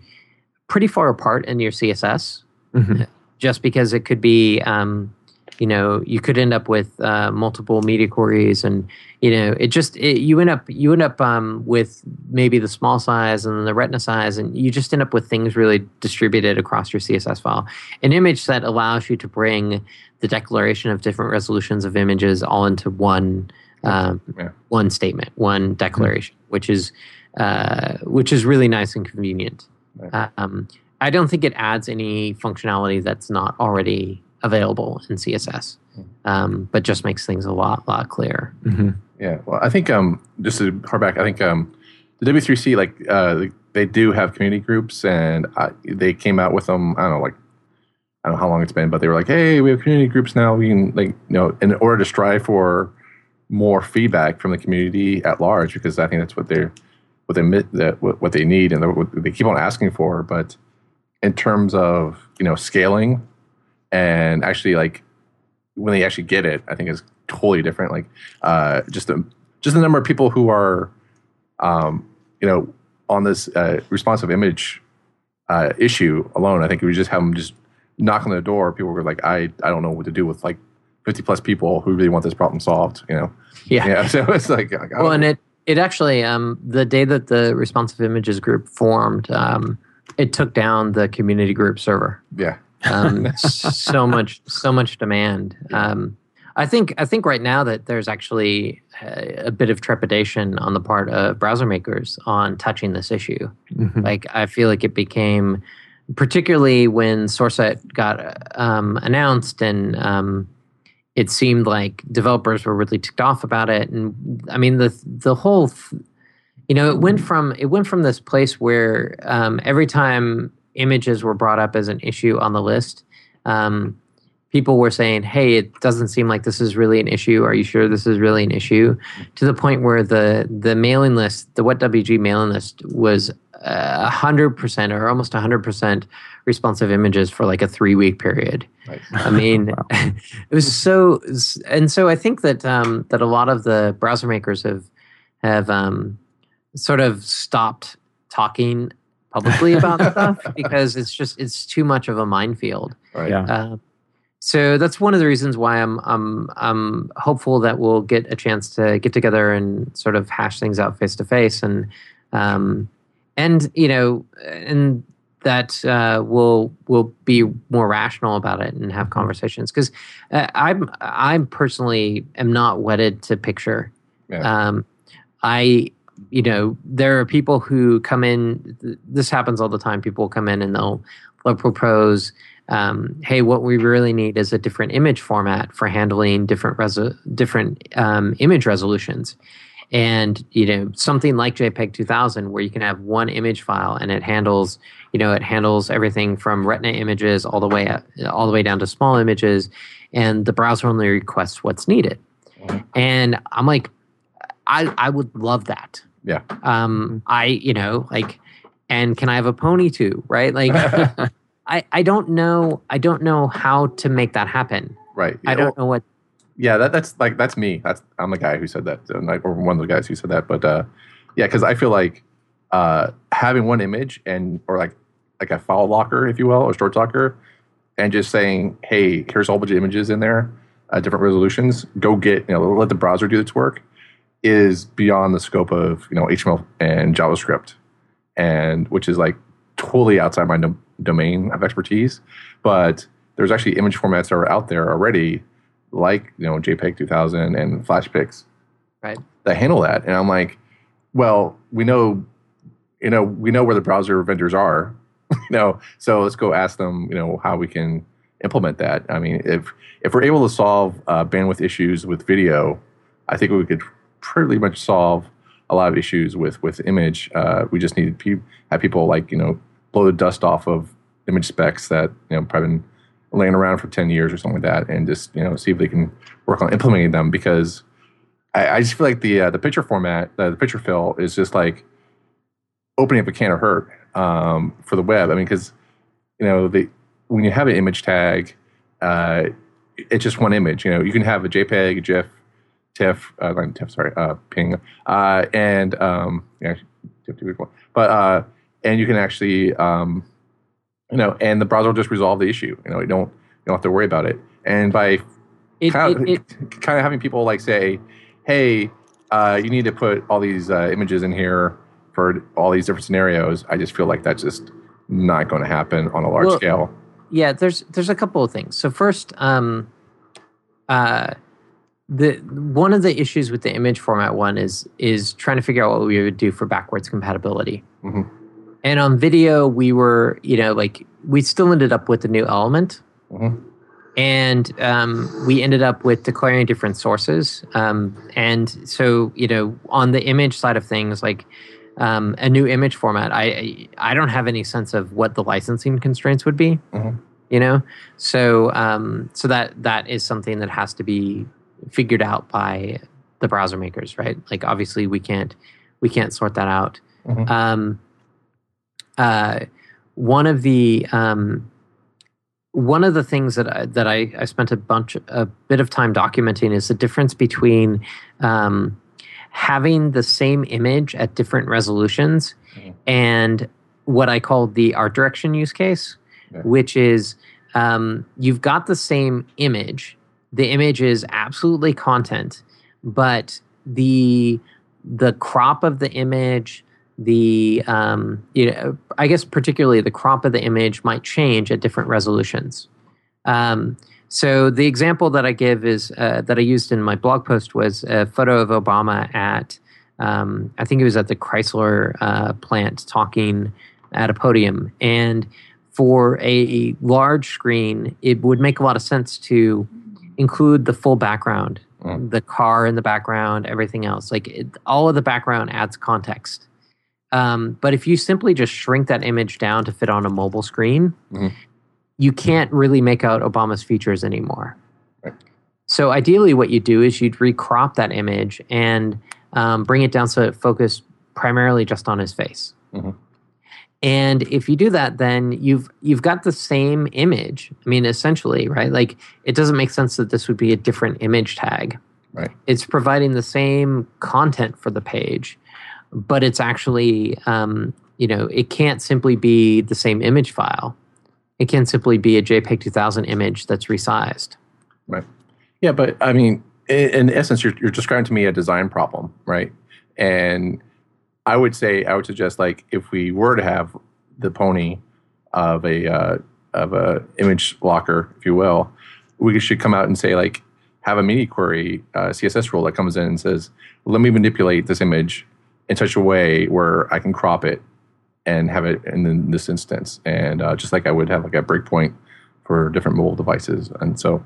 pretty far apart in your css Mm-hmm. just because it could be um, you know you could end up with uh, multiple media queries and you know it just it, you end up you end up um, with maybe the small size and the retina size and you just end up with things really distributed across your css file an image set allows you to bring the declaration of different resolutions of images all into one um, Yeah. one statement one declaration which is uh, which is really nice and convenient Right. um, I don't think it adds any functionality that's not already available in CSS, um, but just makes things a lot, lot clearer. Mm-hmm. Yeah, well, I think um, just to hark back, I think um, the W3C like uh, they do have community groups, and I, they came out with them. I don't know, like I don't know how long it's been, but they were like, "Hey, we have community groups now. We can like you know, in order to strive for more feedback from the community at large, because I think that's what they're what they admit that what, what they need and what they keep on asking for. But in terms of you know scaling and actually like when they actually get it, I think is totally different. Like uh, just the just the number of people who are, um, you know, on this uh, responsive image uh, issue alone. I think we just have them just knock on the door. People were like, I I don't know what to do with like fifty plus people who really want this problem solved. You know, Yeah. yeah. So it's like, like Well, and it it actually um, the day that the responsive images group formed, um, it took down the community group server. yeah, Um, so much, so much demand. Um, I think I think right now that there's actually a, a bit of trepidation on the part of browser makers on touching this issue. Mm-hmm. Like I feel like it became, particularly when SourceSet got um, announced, and um, it seemed like developers were really ticked off about it. And I mean the the whole, th- you know, it went from it went from this place where um, every time images were brought up as an issue on the list. Um, People were saying, "Hey, it doesn't seem like this is really an issue. Are you sure this is really an issue?" To the point where the the mailing list, the WhatWG mailing list, was a hundred percent or almost a hundred percent responsive images for like a three week period. Right. I mean, it was so, and so I think that um, that a lot of the browser makers have have um, sort of stopped talking publicly about stuff because it's just it's too much of a minefield. right. Yeah. Uh, so that's one of the reasons why I'm I'm I'm hopeful that we'll get a chance to get together and sort of hash things out face to face and um and you know and that uh, we'll we'll be more rational about it and have conversations because uh, I'm I'm personally am not wedded to picture. Yeah. Um, I you know there are people who come in. th- This happens all the time. People come in and they'll they'll propose um, hey, what we really need is a different image format for handling different reso- different um, image resolutions. And you know something like JPEG 2000, where you can have one image file and it handles, you know, it handles everything from Retina images all the way up, all the way down to small images, and the browser only requests what's needed. And I'm like, I I would love that. Yeah. Um, I you know like, and can I have a pony too? Right? Like. I, I don't know I don't know how to make that happen. right. I don't know what yeah that, that's like that's me that's i'm the guy who said that like, or one of the guys who said that but uh yeah because i feel like uh having one image and or like like a file locker if you will or storage locker and just saying hey here's a whole bunch of images in there uh, different resolutions go get you know let the browser do its work is beyond the scope of you know html and javascript and which is like totally outside my dom- domain of expertise but there's actually image formats that are out there already like you know JPEG 2000 and FlashPix, Right. That handle that, and I'm like, well, we know, you know, we know where the browser vendors are, you know, so let's go ask them, you know, how we can implement that. I mean, if if we're able to solve uh, bandwidth issues with video, I think we could pretty much solve a lot of issues with with image. Uh, we just need to have people like you know blow the dust off of image specs that you know probably been laying around for ten years or something like that, and just you know see if they can work on implementing them because I, I just feel like the uh, the picture format, uh, the picture fill is just like opening up a can of hurt um, for the web. I mean, because you know the when you have an image tag, uh, it's just one image. You know, you can have a JPEG, a GIF, TIFF, uh, not TIFF, sorry, uh, PNG, uh, and um, yeah, TIFF, but uh, and you can actually, um, you know, and the browser will just resolve the issue. You know, you don't you don't have to worry about it. And by it, kind, of, it, it, kind of having people like say, hey, uh, you need to put all these uh, images in here for all these different scenarios. I just feel like that's just not going to happen on a large well, scale. Yeah, there's there's a couple of things. So first, um, uh, the one of the issues with the image format one is is trying to figure out what we would do for backwards compatibility. Mm-hmm. And on video, we were you know like we still ended up with the new element. Mm-hmm and um, we ended up with declaring different sources. Um, and so, you know, on the image side of things, like um, a new image format, I I don't have any sense of what the licensing constraints would be. Mm-hmm. You know, so um, so that that is something that has to be figured out by the browser makers, right? Like, obviously, we can't we can't sort that out. Mm-hmm. Um, uh, one of the um, one of the things that I, that I, I spent a bunch a bit of time documenting is the difference between um, having the same image at different resolutions mm-hmm. and what I call the art direction use case, yeah. which is um, you've got the same image. The image is absolutely content, but the the crop of the image, the um, you know i guess particularly the crop of the image might change at different resolutions. Um, so the example that i give is uh, that i used in my blog post was a photo of obama at um, i think it was at the chrysler uh, plant talking at a podium. And for a large screen it would make a lot of sense to include the full background mm. the car in the background everything else like it, all of the background adds context um, but if you simply just shrink that image down to fit on a mobile screen, mm-hmm. you can't really make out Obama's features anymore. Right. So ideally, what you do is you'd recrop that image and um, bring it down so it focused primarily just on his face. Mm-hmm. And if you do that, then you've you've got the same image. I mean, essentially, right? Like it doesn't make sense that this would be a different image tag. Right. It's providing the same content for the page but it's actually um, you know it can't simply be the same image file it can simply be a jpeg 2000 image that's resized right yeah but i mean in, in essence you're, you're describing to me a design problem right and i would say i would suggest like if we were to have the pony of a uh, of a image locker if you will we should come out and say like have a media query uh, css rule that comes in and says let me manipulate this image in such a way where I can crop it and have it in this instance, and uh, just like I would have like a breakpoint for different mobile devices, and so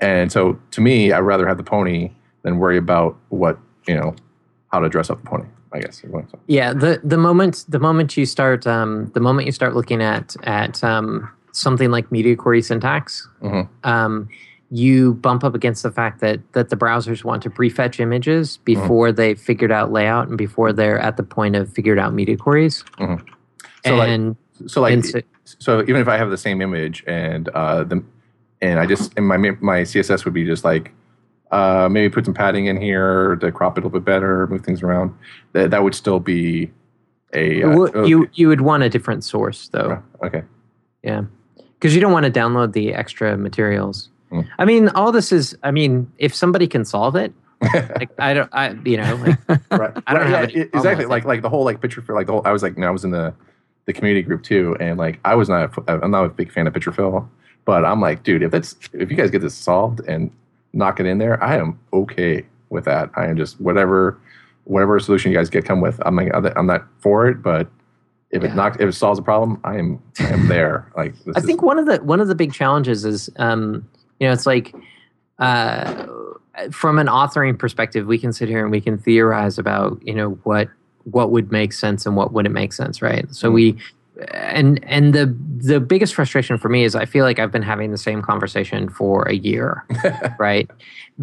and so to me, I'd rather have the pony than worry about what you know how to dress up the pony. I guess. Yeah, the the moment the moment you start um, the moment you start looking at at um, something like media query syntax, mm-hmm. um, you bump up against the fact that that the browsers want to prefetch images mm-hmm. before mm-hmm. they figured out layout and before they're at the point of figured out media queries. Mm-hmm. So and, like, so like, so, so, even if I have the same image and uh, the and I just and my my CSS would be just like uh, maybe put some padding in here to crop it a little bit better, move things around. That that would still be a uh, well, you you would want a different source though. Okay. Yeah, because you don't want to download the extra materials. Mm. I mean, all this is. I mean, if somebody can solve it, like I don't, I you know, like, right. I don't right, have yeah, exactly like like the whole like picture for like the whole. I was like, no, I was in the the community group too, and like I was not. A, I'm not a big fan of picture fill, but I'm like, dude, if that's if you guys get this solved and knock it in there, I am okay with that. I am just whatever whatever solution you guys get come with. I'm like I'm not for it, but if Yeah. it knocks if it solves a problem, I am I am there. Like this I think one of the one of the big challenges is, um, you know, it's like uh, from an authoring perspective, we can sit here and we can theorize about, you know, what what would make sense and what wouldn't make sense, right? So we and and the the biggest frustration for me is I feel like I've been having the same conversation for a year, right?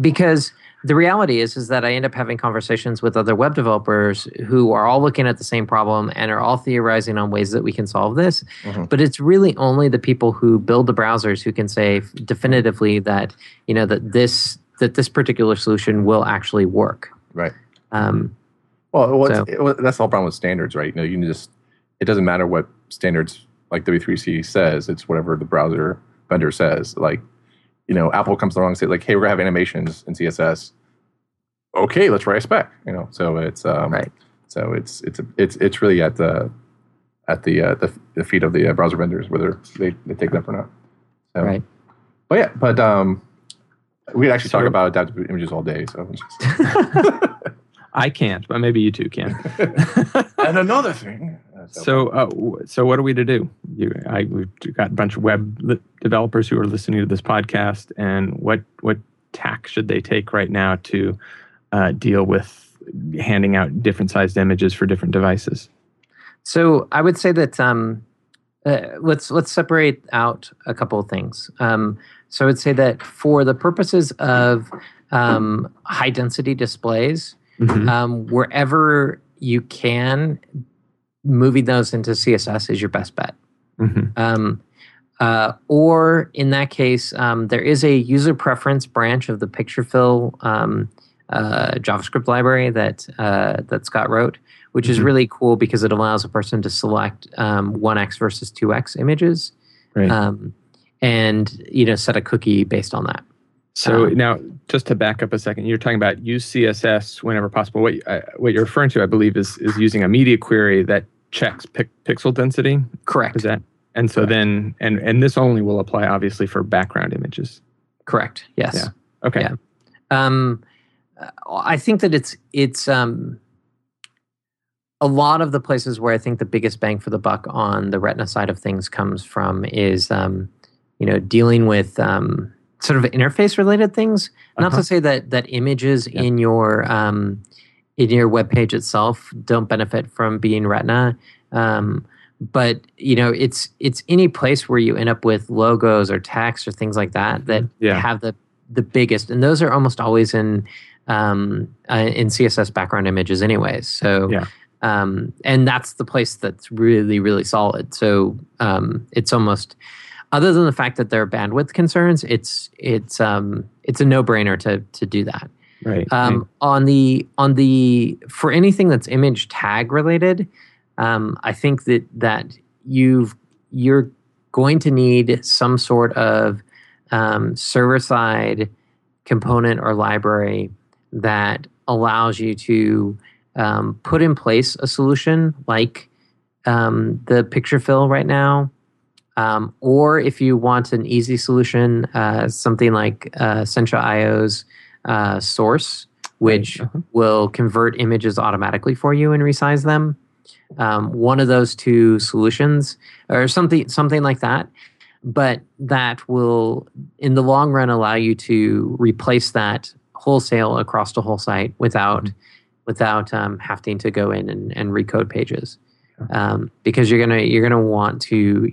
Because the reality is is that I end up having conversations with other web developers who are all looking at the same problem and are all theorizing on ways that we can solve this. Mhm. But it's really only the people who build the browsers who can say definitively that you know that this that this particular solution will actually work. right. Um, Well, So- it, that's the whole problem with standards, right? You know, you can just it doesn't matter what standards like W3C says; it's whatever the browser vendor says. Like, you know, Apple comes along and say like, "Hey, we're gonna have animations in CSS." Okay, let's write a spec. You know, so it's um, Right. So it's it's it's it's really at the at the uh, the, the feet of the uh, browser vendors whether they, they take it up or not. So, Right. But yeah, but um, we could actually talk about adaptive images all day. So. I can't, but maybe you two can. and another thing. So, uh, so what are we to do? You, I, we've got a bunch of web li- developers who are listening to this podcast, and what what tack should they take right now to uh, deal with handing out different sized images for different devices? So I would say that um, uh, let's let's separate out a couple of things. Um, so I would say that for the purposes of um, high density displays, Mhm. um, wherever you can, moving those into CSS is your best bet. Mhm. Um, uh, or in that case, um, there is a user preference branch of the picture fill um, uh, JavaScript library that uh, that Scott wrote, which is Mhm. really cool because it allows a person to select um, 1x versus 2x images, Right. um, and you know set a cookie based on that. So Um, now, just to back up a second, you're talking about use CSS whenever possible. What uh, what you're referring to, I believe, is is using a media query that checks pic- pixel density. Correct. Is that? And so then, and and this only will apply, obviously, for background images. Correct. Yes. Yeah. Okay. Yeah. Um, I think that it's it's um, a lot of the places where I think the biggest bang for the buck on the Retina side of things comes from is um, you know dealing with um, sort of interface related things. Not Uh-huh. to say that that images Yeah. in your um, in your web page itself don't benefit from being Retina. Um, but you know it's it's any place where you end up with logos or text or things like that that Yeah. have the the biggest and those are almost always in um, uh, in css background images anyways so Yeah. um, and that's the place that's really really solid so um, it's almost other than the fact that there are bandwidth concerns it's it's um, it's a no-brainer to to do that Right. um, on the on the for anything that's image tag related um, i think that that you've you're going to need some sort of um, server side component or library that allows you to um, put in place a solution like um, the picture fill right now um, or if you want an easy solution uh, something like uh, Sencha IO's uh, source, which Uh-huh. will convert images automatically for you and resize them. Um, one of those two solutions, or something, something like that. But that will, in the long run, allow you to replace that wholesale across the whole site without, without um, having to go in and, and recode pages, um, because you're gonna you're gonna want to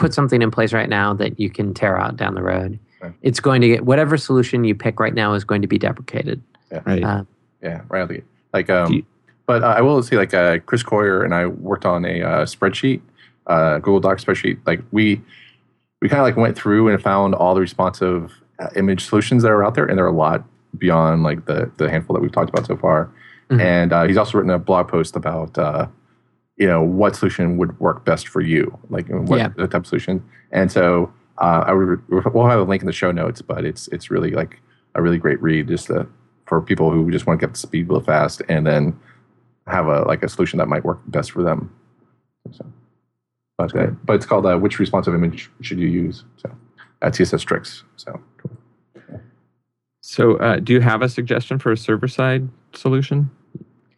put something in place right now that you can tear out down the road. Right. It's going to get whatever solution you pick right now is going to be deprecated. right. Uh, Yeah, right. out the gate. Like, um, you- but uh, I will say, like, uh, Chris Coyier and I worked on a uh, spreadsheet, uh, Google Doc spreadsheet. Like, we we kind of like went through and found all the responsive uh, image solutions that are out there, and there are a lot beyond like the the handful that we've talked about so far. Mhm. And uh, he's also written a blog post about uh, you know what solution would work best for you, like what Yeah. the type of solution. And so uh, I would, we'll have a link in the show notes, but it's it's really like a really great read just to, for people who just want to get up to speed real fast and then have a like a solution that might work best for them. So, but uh, but it's called uh, which responsive image should you use? So at CSS Tricks. So So, uh, do you have a suggestion for a server side solution?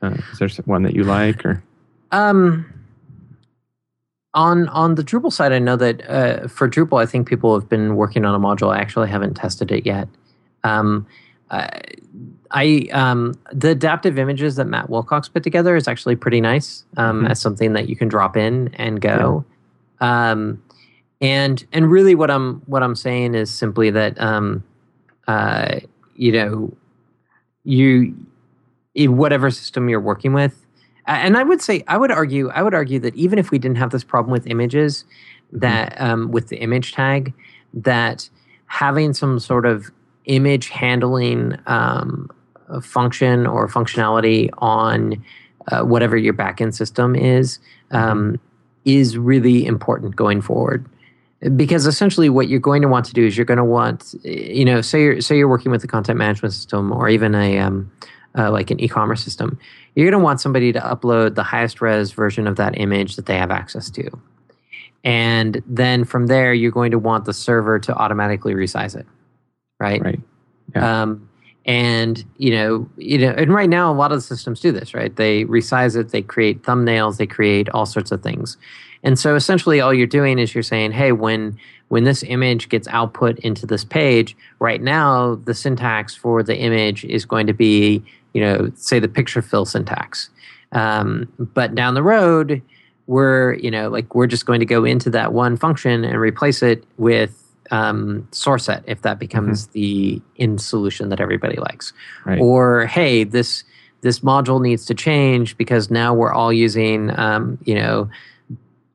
Uh, is there one that you like, or um, on on the Drupal side, I know that uh, for Drupal, I think people have been working on a module. I actually haven't tested it yet. Um, I um, the adaptive images that Matt Wilcox put together is actually pretty nice um, mm-hmm. as something that you can drop in and go. Yeah. Um, and and really, what I'm what I'm saying is simply that um, uh, you know you in whatever system you're working with, and I would say I would argue I would argue that even if we didn't have this problem with images, mm-hmm. that um, with the image tag, that having some sort of image handling um, function or functionality on uh, whatever your backend system is um, is really important going forward. Because essentially what you're going to want to do is you're going to want you know say you're say you're working with a content management system or even a um, uh, like an e-commerce system you're going to want somebody to upload the highest res version of that image that they have access to. And then from there you're going to want the server to automatically resize it right? Right. Yeah. um, and you know you know and right now a lot of the systems do this right? They resize it they create thumbnails they create all sorts of things. And so essentially all you're doing is you're saying hey when when this image gets output into this page right now the syntax for the image is going to be you know say the picture fill syntax um, but down the road we're you know like we're just going to go into that one function and replace it with um, source set if that becomes mm-hmm. the in solution that everybody likes. Right. Or hey, this this module needs to change because now we're all using um, you know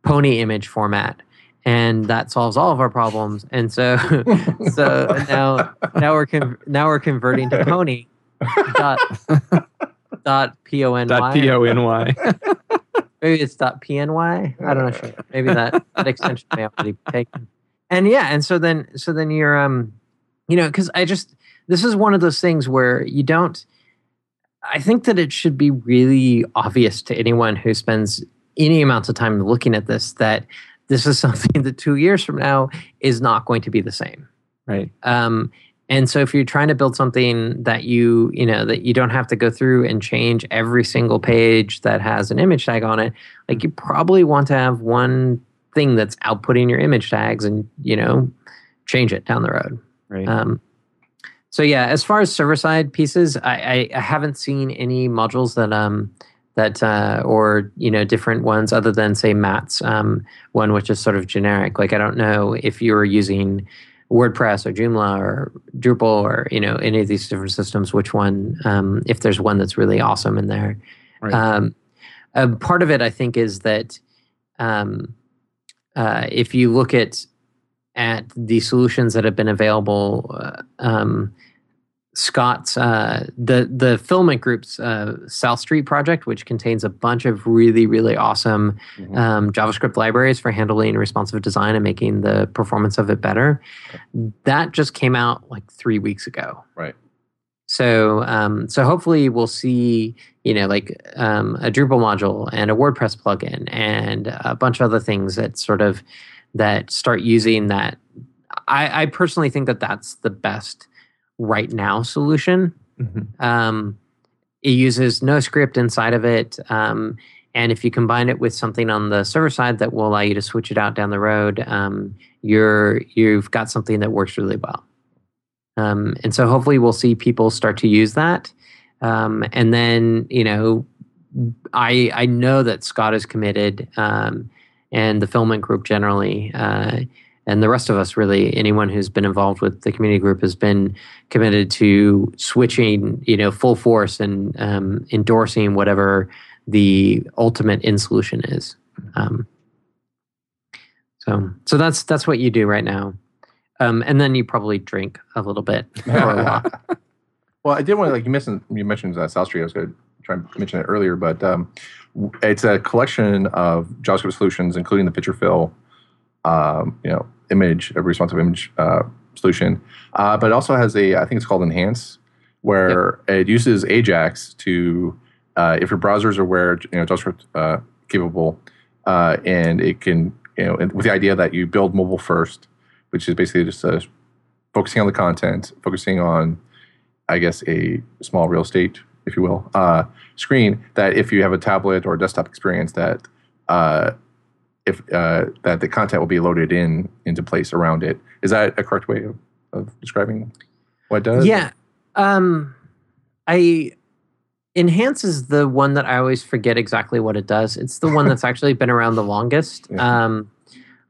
pony image format and that solves all of our problems and so so now now we're con- now we're converting to pony dot dot p o n y. Dot p o n y. Maybe it's dot p n y. I don't know sure. maybe that, that extension may already be taken. And yeah and so then so then you're um you know because i just this is one of those things where you don't i think that it should be really obvious to anyone who spends any amount of time looking at this that this is something that two years from now is not going to be the same. Right. Um and so if you're trying to build something that you you know that you don't have to go through and change every single page that has an image tag on it like you probably want to have one thing that's outputting your image tags and you know change it down the road. Right. Um, so yeah as far as server side pieces I, I, I, haven't seen any modules that um that uh, or you know different ones other than say matt's um, one which is sort of generic. Like i don't know if you're using wordpress or joomla or drupal or you know any of these different systems which one um, if there's one that's really awesome in there right. um, part of it i think is that um, uh, if you look at at the solutions that have been available, uh, um, Scott's uh, the the Filament Group's uh, South Street project, which contains a bunch of really really awesome mm-hmm. um, JavaScript libraries for handling responsive design and making the performance of it better. Okay. That just came out like three weeks ago. Right. So um, so hopefully we'll see you know like um, a Drupal module and a WordPress plugin and a bunch of other things that sort of that start using that. I, I personally think that that's the best right now solution. Mm-hmm. Um, it uses no script inside of it. Um, and if you combine it with something on the server side that will allow you to switch it out down the road, um, you're you've got something that works really well. Um, and so hopefully we'll see people start to use that. Um, and then, you know, I I know that Scott is committed um, and the filament group generally. Uh, and the rest of us, really, anyone who's been involved with the community group has been committed to switching, you know, full force and um, endorsing whatever the ultimate in solution is. Um, so, so that's that's what you do right now. Um, and then you probably drink a little bit or a lot. well, I did want to like you mentioned you mentioned uh, South Street. I was going to try and mention it earlier, but um, it's a collection of JavaScript solutions, including the picture fill, um, you know, image, a responsive image uh, solution. Uh, but it also has a, I think it's called Enhance, where yep. it uses Ajax to, uh, if your browsers are aware, you know, JavaScript uh, capable, uh, and it can, you know, with the idea that you build mobile first which is basically just uh, focusing on the content, focusing on, I guess, a small real estate, if you will, uh, screen. That if you have a tablet or desktop experience, that uh, if uh, that the content will be loaded in into place around it. Is that a correct way of, of describing what it does? Yeah. Um, I enhances the one that I always forget exactly what it does. It's the one that's actually been around the longest. Yeah. Um,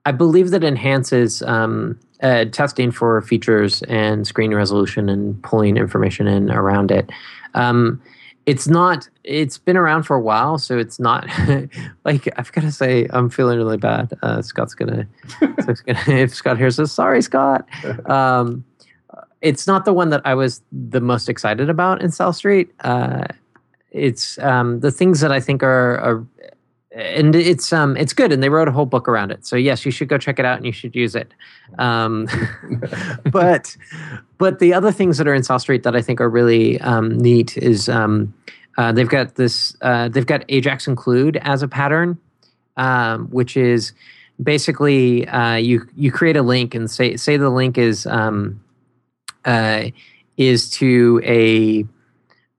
I believe that enhances um, uh, testing for features and screen resolution and pulling information in around it. Um, it's not. It's been around for a while, so it's not like I've got to say. I'm feeling really bad. Uh, Scott's gonna, Scott's gonna. If Scott hears this, sorry, Scott. Um, it's not the one that I was the most excited about in South Street. Uh, it's um, the things that I think are, are and it's um it's good and they wrote a whole book around it. So yes you should go check it out and you should use it. Um but but the other things that are in south street that i think are really um, neat is um, uh, they've got this uh, they've got ajax include as a pattern um, which is basically uh, you you create a link and say say the link is um, uh, is to a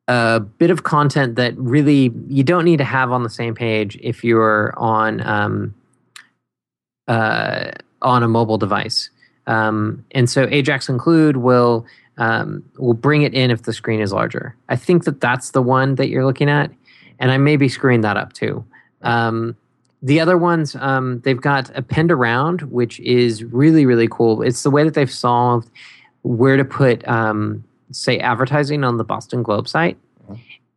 a bit of content that really you don't need to have on the same page if you're on um, uh, on a mobile device. Um, and so Ajax include will um, will bring it in if the screen is larger. I think that that's the one that you're looking at, and I may be screwing that up too. Um, the other ones, um, they've got append around, which is really really cool. It's the way that they've solved where to put um, say advertising on the Boston Globe site.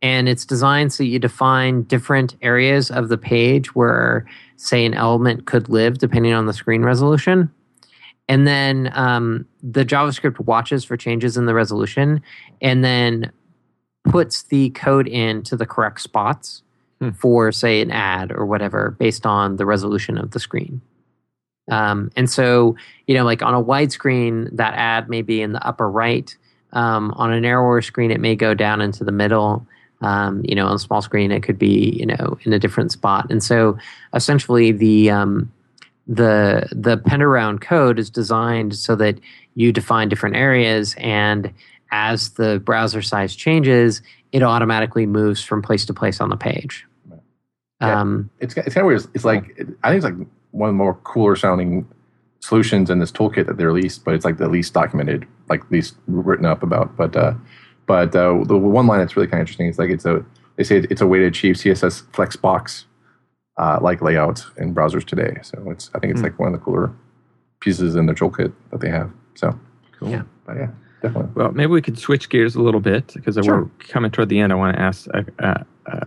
And it's designed so you define different areas of the page where, say, an element could live depending on the screen resolution. And then um, the JavaScript watches for changes in the resolution and then puts the code into the correct spots Hmm. for, say, an ad or whatever based on the resolution of the screen. Um, and so, you know, like on a widescreen, that ad may be in the upper right. Um, on a narrower screen, it may go down into the middle. Um, you know, on a small screen, it could be you know in a different spot. And so, essentially, the um, the the pen around code is designed so that you define different areas, and as the browser size changes, it automatically moves from place to place on the page. Yeah. Um, it's it's kind of weird. It's like I think it's like one of the more cooler sounding solutions in this toolkit that they released, but it's like the least documented, like least written up about. But uh, but uh, the one line that's really kind of interesting is like it's a they say it's a way to achieve CSS Flexbox uh, like layout in browsers today. So it's I think it's Hmm. like one of the cooler pieces in their toolkit that they have. So Cool. Yeah. but yeah, definitely. Well, maybe we could switch gears a little bit because Sure. we're coming toward the end. I want to ask. Uh, uh, uh,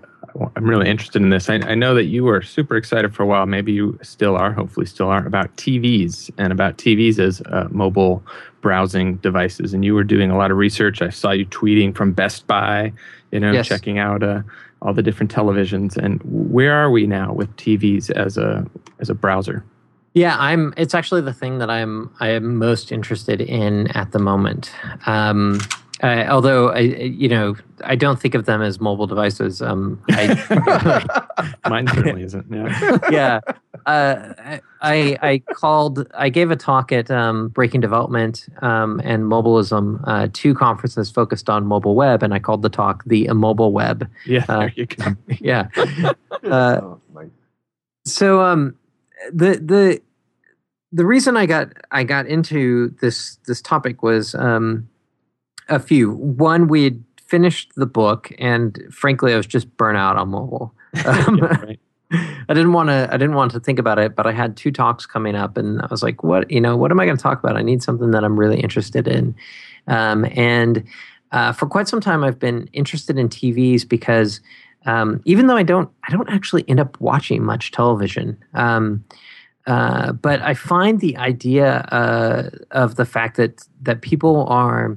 I'm really interested in this. I, I know that you were super excited for a while. Maybe you still are. Hopefully, still are about TVs and about TVs as uh, mobile browsing devices. And you were doing a lot of research. I saw you tweeting from Best Buy. You know, Yes. checking out uh, all the different televisions. And where are we now with TVs as a as a browser? Yeah, I'm. It's actually the thing that I'm. I am most interested in at the moment. Um, uh, although I, you know, I don't think of them as mobile devices. Um, I, Mine certainly isn't. Yeah. yeah, uh, I I called. I gave a talk at um, Breaking Development um, and Mobilism, uh, two conferences focused on mobile web, and I called the talk "The Immobile Web." Yeah. Uh, There you go. yeah. Uh, Oh, so um the the the reason i got i got into this this topic was um a few one we had finished the book and frankly i was just burnt out on mobile um, Yeah, right. i didn't want to i didn't want to think about it but i had two talks coming up and i was like what you know what am i going to talk about i need something that i'm really interested in um, and uh, for quite some time i've been interested in tvs because um, even though I don't, I don't actually end up watching much television. Um, uh, but I find the idea uh, of the fact that that people are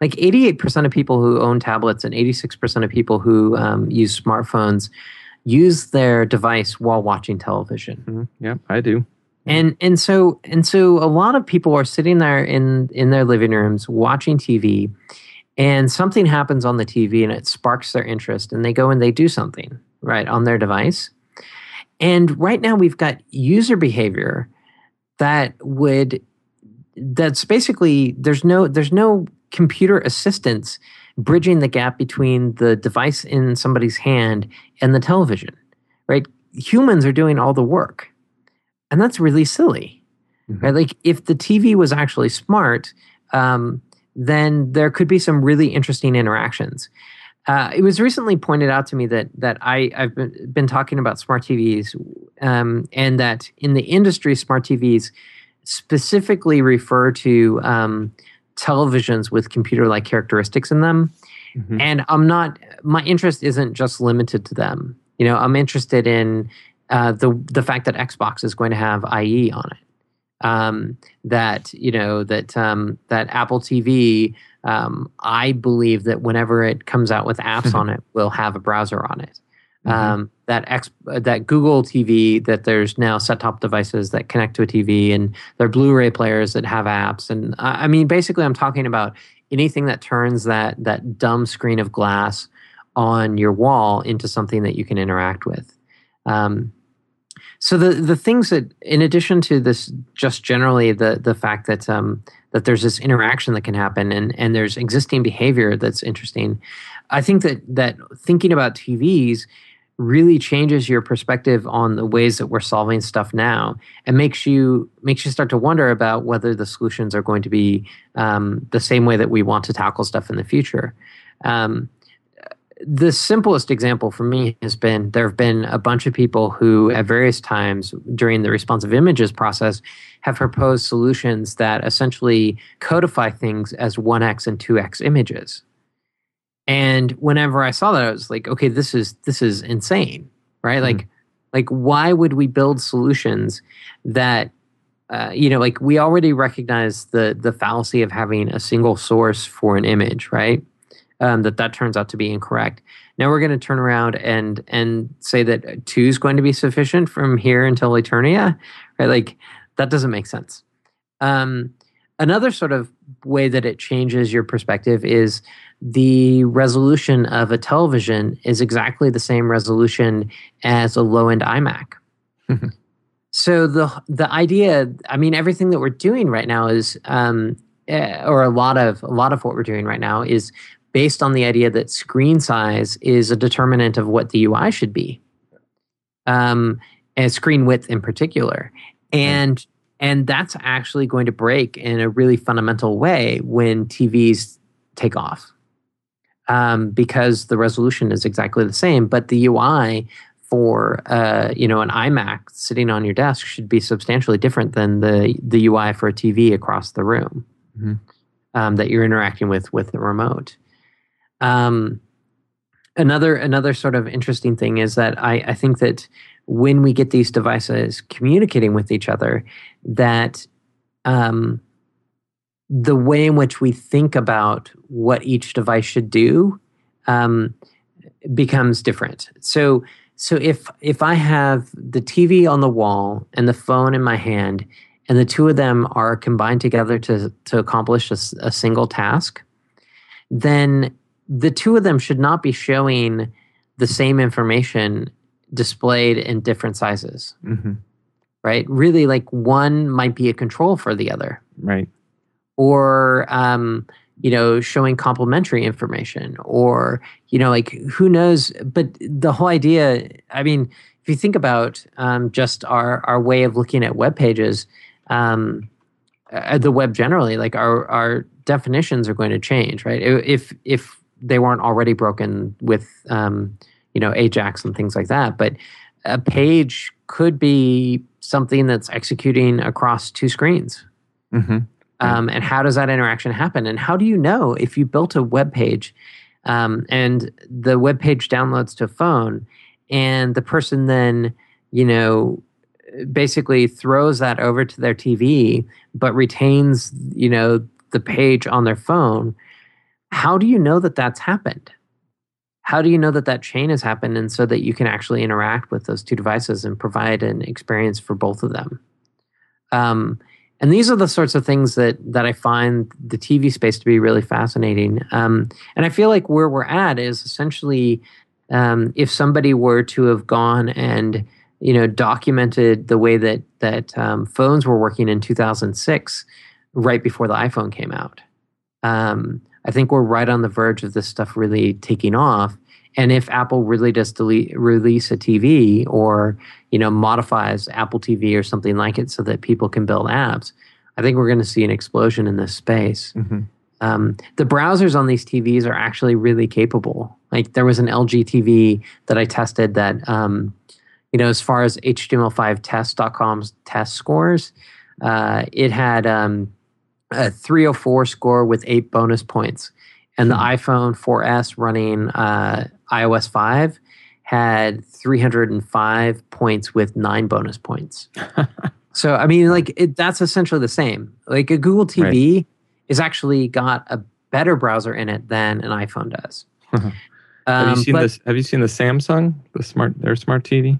like 88% of people who own tablets and 86% of people who um, use smartphones use their device while watching television Mhm. Yeah, I do. and and so and so a lot of people are sitting there in in their living rooms watching TV and something happens on the TV and it sparks their interest and they go and they do something right on their device and right now we've got user behavior that would that's basically there's no there's no computer assistance bridging the gap between the device in somebody's hand and the television right humans are doing all the work and that's really silly, Mhm. right? Like if the TV was actually smart, um, then there could be some really interesting interactions. Uh, it was recently pointed out to me that that I I've been, been talking about smart TVs, um, and that in the industry, smart TVs specifically refer to um, televisions with computer-like characteristics in them. Mhm. And I'm not. My interest isn't just limited to them. You know, I'm interested in uh, the the fact that Xbox is going to have IE on it. Um, that you know that um, that Apple TV. Um, I believe that whenever it comes out with apps on it, will have a browser on it. Mhm. That X, that Google TV, that there's now set-top devices that connect to a TV, and there are Blu-ray players that have apps. And I I mean, basically, I'm talking about anything that turns that that dumb screen of glass on your wall into something that you can interact with. Um, so the the things that, in addition to this, just generally the the fact that um, that there's this interaction that can happen and and there's existing behavior that's interesting. I think that that thinking about TVs really changes your perspective on the ways that we're solving stuff now and makes you makes you start to wonder about whether the solutions are going to be um, the same way that we want to tackle stuff in the future. Um, the simplest example for me has been there have been a bunch of people who, at various times during the responsive images process, have proposed solutions that essentially codify things as 1x and 2x images. And whenever I saw that, I was like, okay, this is this is insane, right? Like, like why would we build solutions that uh, you know, like we already recognize the the fallacy of having a single source for an image, right? Um, that that turns out to be incorrect. Now we're going to turn around and and say that two is going to be sufficient from here until Eternia, right? Like that doesn't make sense. Um, another sort of way that it changes your perspective is the resolution of a television is exactly the same resolution as a low end iMac. Mhm. So the the idea, I mean, everything that we're doing right now is, um, eh, or a lot of a lot of what we're doing right now is based on the idea that screen size is a determinant of what the UI should be, um, and screen width in particular, and and that's actually going to break in a really fundamental way when TVs take off, um, because the resolution is exactly the same, but the UI for uh, you know an iMac sitting on your desk should be substantially different than the the UI for a TV across the room Mhm. um, that you're interacting with with the remote. Um, another another sort of interesting thing is that I, I think that when we get these devices communicating with each other, that um, the way in which we think about what each device should do um, becomes different. So so if if I have the TV on the wall and the phone in my hand, and the two of them are combined together to to accomplish a single task, then the two of them should not be showing the same information displayed in different sizes, Mhm. right? Really, like one might be a control for the other Right. Or um, you know showing complementary information or you know like who knows? But the whole idea i mean if you think about um, just our our way of looking at web pages um, uh, the web generally like our our definitions are going to change right? If if they weren't already broken with um, you know ajax and things like that but a page could be something that's executing across two screens. Hmm um, and how does that interaction happen? And how do you know if you built a web page um, and the web page downloads to a phone and the person then you know basically throws that over to their tv but retains you know the page on their phone how do you know that that's happened? How do you know that that chain has happened and so that you can actually interact with those two devices and provide an experience for both of them? Um, and these are the sorts of things that that I find the TV space to be really fascinating. Um, and I feel like where we're at is essentially um, if somebody were to have gone and you know documented the way that that um, phones were working in 2006, right before the iPhone came out. Um, I think we're right on the verge of this stuff really taking off. And if Apple really does delete, release a TV or you know modifies Apple TV or something like it so that people can build apps, I think we're going to see an explosion in this space. Mm-hmm. Um, the browsers on these TVs are actually really capable. Like there was an LG TV that I tested that, um, you know, as far as HTML5test.com's test scores, uh, it had um, a 304 score with eight bonus points. And the Hmm. iPhone 4S running uh, iOS 5 had 305 points with nine bonus points. so, I mean, like, it, that's essentially the same. Like, a Google TV is actually got a better browser in it than an iPhone does. have Um, you seen but- this? Have you seen the Samsung, the smart, their smart TV?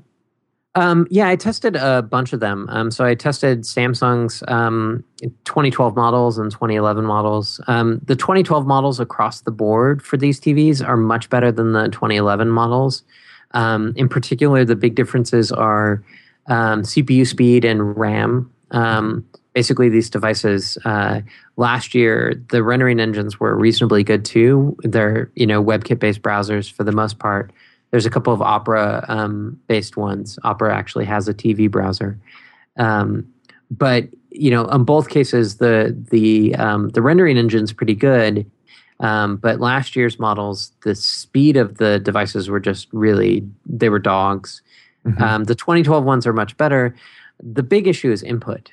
Um, yeah, I tested a bunch of them. Um, so I tested Samsung's um, 2012 models and 2011 models. Um, the 2012 models across the board for these TVs are much better than the 2011 models. Um, in particular, the big differences are um, CPU speed and RAM. Basically, these devices uh, last year the rendering engines were reasonably good too. They're you know WebKit-based browsers for the most part. There's a couple of Opera um, based ones. Opera actually has a TV browser, um, but you know, in both cases, the the um, the rendering engine's pretty good. Um, but last year's models, the speed of the devices were just really they were dogs. Mhm. Um, the 2012 ones are much better. The big issue is input.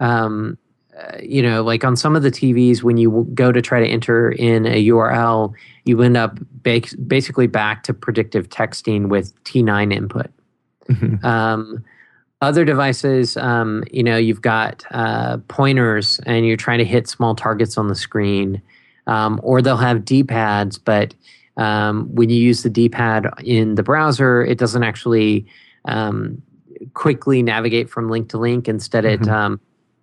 Um, uh, you know, like on some of the TVs, when you go to try to enter in a URL, you end up ba- basically back to predictive texting with T9 input. Mhm. Um, other devices, um, you know, you've got uh, pointers and you're trying to hit small targets on the screen, um, or they'll have D pads, but um, when you use the D pad in the browser, it doesn't actually um, quickly navigate from link to link. Instead, it Mhm. um,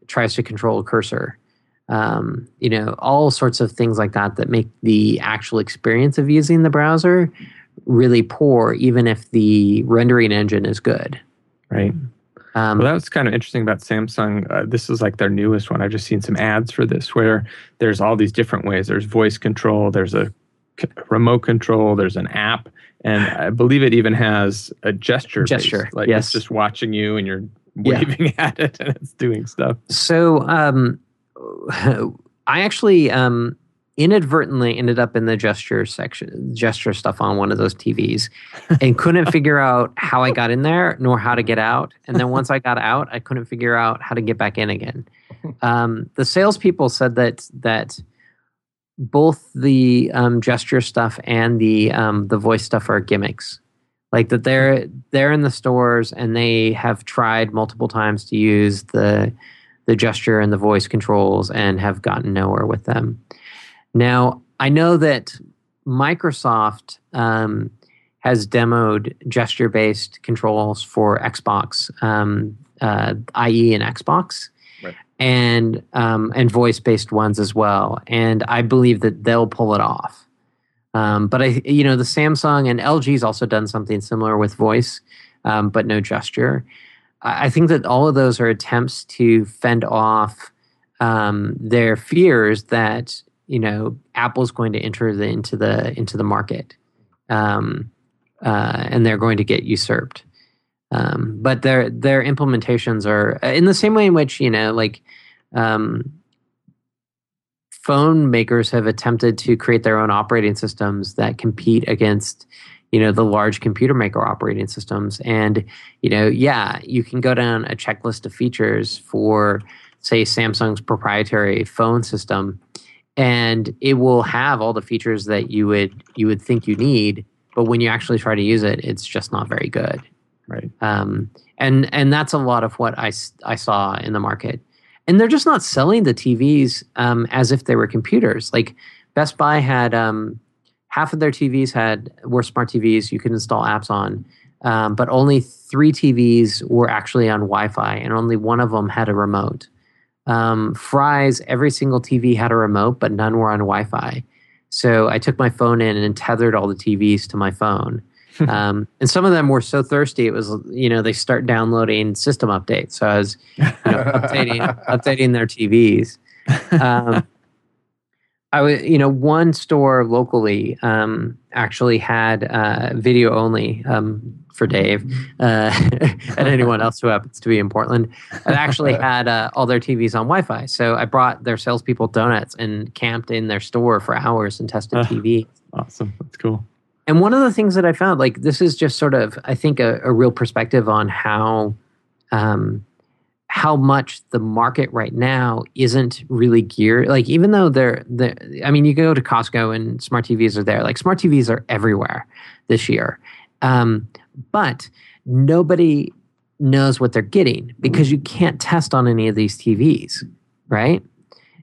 tries to control a cursor. Um, you know, all sorts of things like that that make the actual experience of using the browser really poor, even if the rendering engine is good. Right. Um, Well, that was kind of interesting about Samsung. Uh, this is like their newest one. I've just seen some ads for this where there's all these different ways. There's voice control, there's a c- remote control, there's an app, and I believe it even has a gesture. Gesture, based, Like yes. it's just watching you and you're Yeah. waving at it and it's doing stuff. so um, I actually um, inadvertently ended up in the gesture section, gesture stuff on one of those TVs, and couldn't figure out how I got in there nor how to get out. And then once I got out, I couldn't figure out how to get back in again. Um, the salespeople said that that both the um, gesture stuff and the um, the voice stuff are gimmicks. Like that they're they're in the stores and they have tried multiple times to use the the gesture and the voice controls and have gotten nowhere with them. Now I know that Microsoft um, has demoed gesture based controls for Xbox, um, uh, IE and Xbox. Right. And um, and voice based ones as well, and I believe that they'll pull it off. Um, but I, you know, the Samsung and LG's also done something similar with voice, um, but no gesture. I think that all of those are attempts to fend off um, their fears that you know Apple's going to enter the, into the into the market, um, uh, and they're going to get usurped. Um, but their their implementations are in the same way in which you know like um, phone makers have attempted to create their own operating systems that compete against you know the large computer maker operating systems. And you know yeah you can go down a checklist of features for say samsung's proprietary phone system and it will have all the features that you would you would think you need but when you actually try to use it it's just not very good. Right. um, and and that's a lot of what I, I saw in the market and they're just not selling the tvs um, as if they were computers. Like best buy had um, half of their tvs had were smart tvs you could install apps on um, but only three tvs were actually on wi-fi and only one of them had a remote. Um, fry's every single tv had a remote but none were on wi-fi. So i took my phone in and tethered all the tvs to my phone um, and some of them were so thirsty it was you know they start downloading system updates so i was you know, updating updating their tvs um, I was, you know, one store locally um, actually had uh, video only um, for Dave uh, and anyone else who happens to be in Portland. It actually had uh, all their TVs on Wi-Fi. So I brought their salespeople donuts and camped in their store for hours and tested. TV. Awesome. That's cool. And one of the things that I found, like this is just sort of, I think, a, a real perspective on how, um, how much the market right now isn't really geared. Like even though they're, they're, I mean, you go to Costco and smart TVs are there. Like smart TVs are everywhere this year, um, but nobody knows what they're getting because you can't test on any of these TVs, right?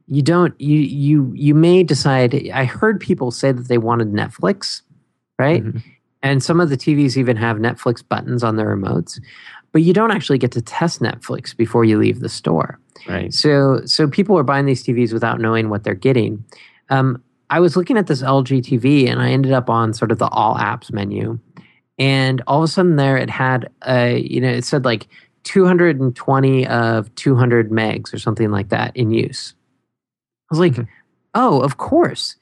You don't. You you you may decide. I heard people say that they wanted Netflix right? Mhm. And some of the TVs even have Netflix buttons on their remotes, but you don't actually get to test Netflix before you leave the store. Right. So, so people are buying these TVs without knowing what they're getting. Um, I was looking at this LG TV, and I ended up on sort of the all apps menu, and all of a sudden there it had a, you know, it said like 220 of 200 megs or something like that in use. I was like, Mhm. oh, of course,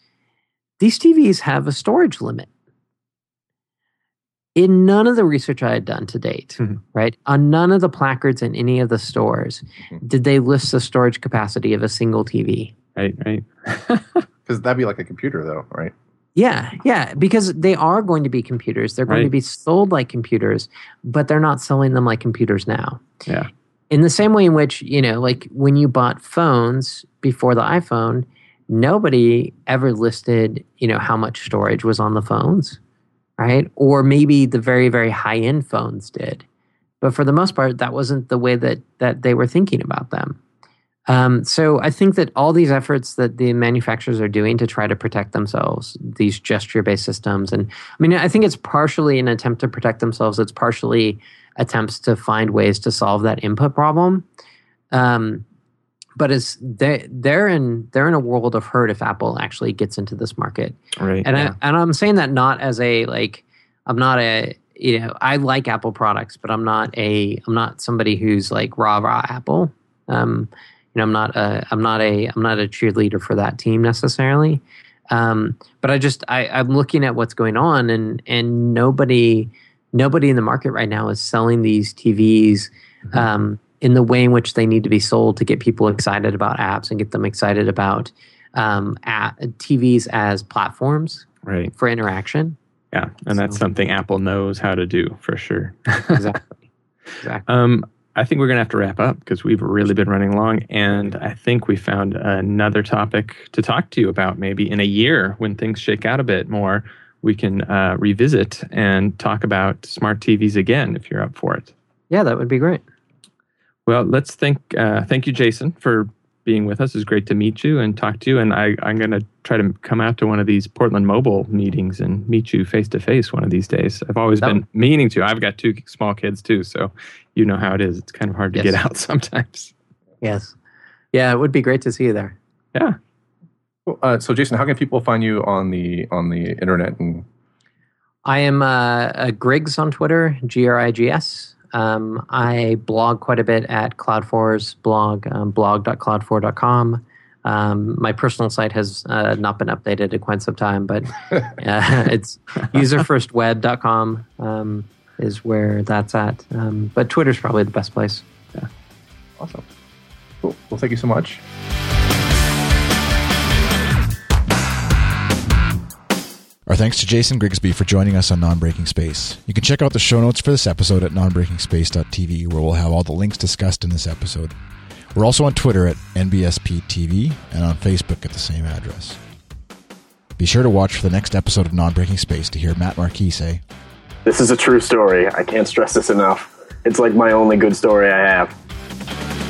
these TVs have a storage limit. In none of the research I had done to date, Mhm. right, on none of the placards in any of the stores, Mhm. did they list the storage capacity of a single TV. Right. Right. Because that'd be like a computer, though, right? Yeah, yeah, because they are going to be computers. They're going to be sold like computers, but they're not selling them like computers now. Yeah. In the same way in which, you know, like when you bought phones before the iPhone, nobody ever listed, you know, how much storage was on the phones, right? Or maybe the very, very high end phones did. But for the most part, that wasn't the way that that they were thinking about them. Um, so I think that all these efforts that the manufacturers are doing to try to protect themselves, these gesture-based systems, and I mean, I think it's partially an attempt to protect themselves. It's partially attempts to find ways to solve that input problem. Um, but it's they they're in they're in a world of hurt if Apple actually gets into this market. Right. And yeah. I and I'm saying that not as a like I'm not a you know I like Apple products, but I'm not a I'm not somebody who's like rah rah Apple. Um, you know, I'm not a I'm not a I'm not a cheerleader for that team necessarily. Um, but I just I, I'm looking at what's going on, and and nobody nobody in the market right now is selling these TVs Mhm. um, in the way in which they need to be sold to get people excited about apps and get them excited about um, app, TVs as platforms right. for interaction. Yeah. And that's something Apple knows how to do for sure. Exactly. exactly. Um, I think we're going to have to wrap up because we've really been running long. And I think we found another topic to talk to you about maybe in a year when things shake out a bit more. We can uh, revisit and talk about smart TVs again if you're up for it. Yeah, that would be great. Well, let's thank uh, thank you, Jason, for being with us. It's great to meet you and talk to you. And I, I'm going to try to come out to one of these Portland Mobile meetings and meet you face to face one of these days. I've always That been meaning to. I've got two small kids too, so you know how it is. It's kind of hard to Yes. get out sometimes. Yes. Yeah, it would be great to see you there. Yeah. Well, uh, so, Jason, how can people find you on the on the internet? And I am uh, uh, Grigs on Twitter, G R I G S. Um, I blog quite a bit at Cloud Four's blog, um, blog.cloudfour.com. Um, my personal site has uh, not been updated in quite some time, but uh, it's userfirstweb.com um, is where that's at. Um, but Twitter's probably the best place. awesome. Cool. Well, thank you so much. Our thanks to Jason Grigsby for joining us on Non-Breaking Space. You can check out the show notes for this episode at nonbreakingspace.tv, where we'll have all the links discussed in this episode. We're also on Twitter at NBSPTV and on Facebook at the same address. Be sure to watch for the next episode of Non-Breaking Space to hear Mat Marquis say, This is a true story. I can't stress this enough. It's like my only good story I have.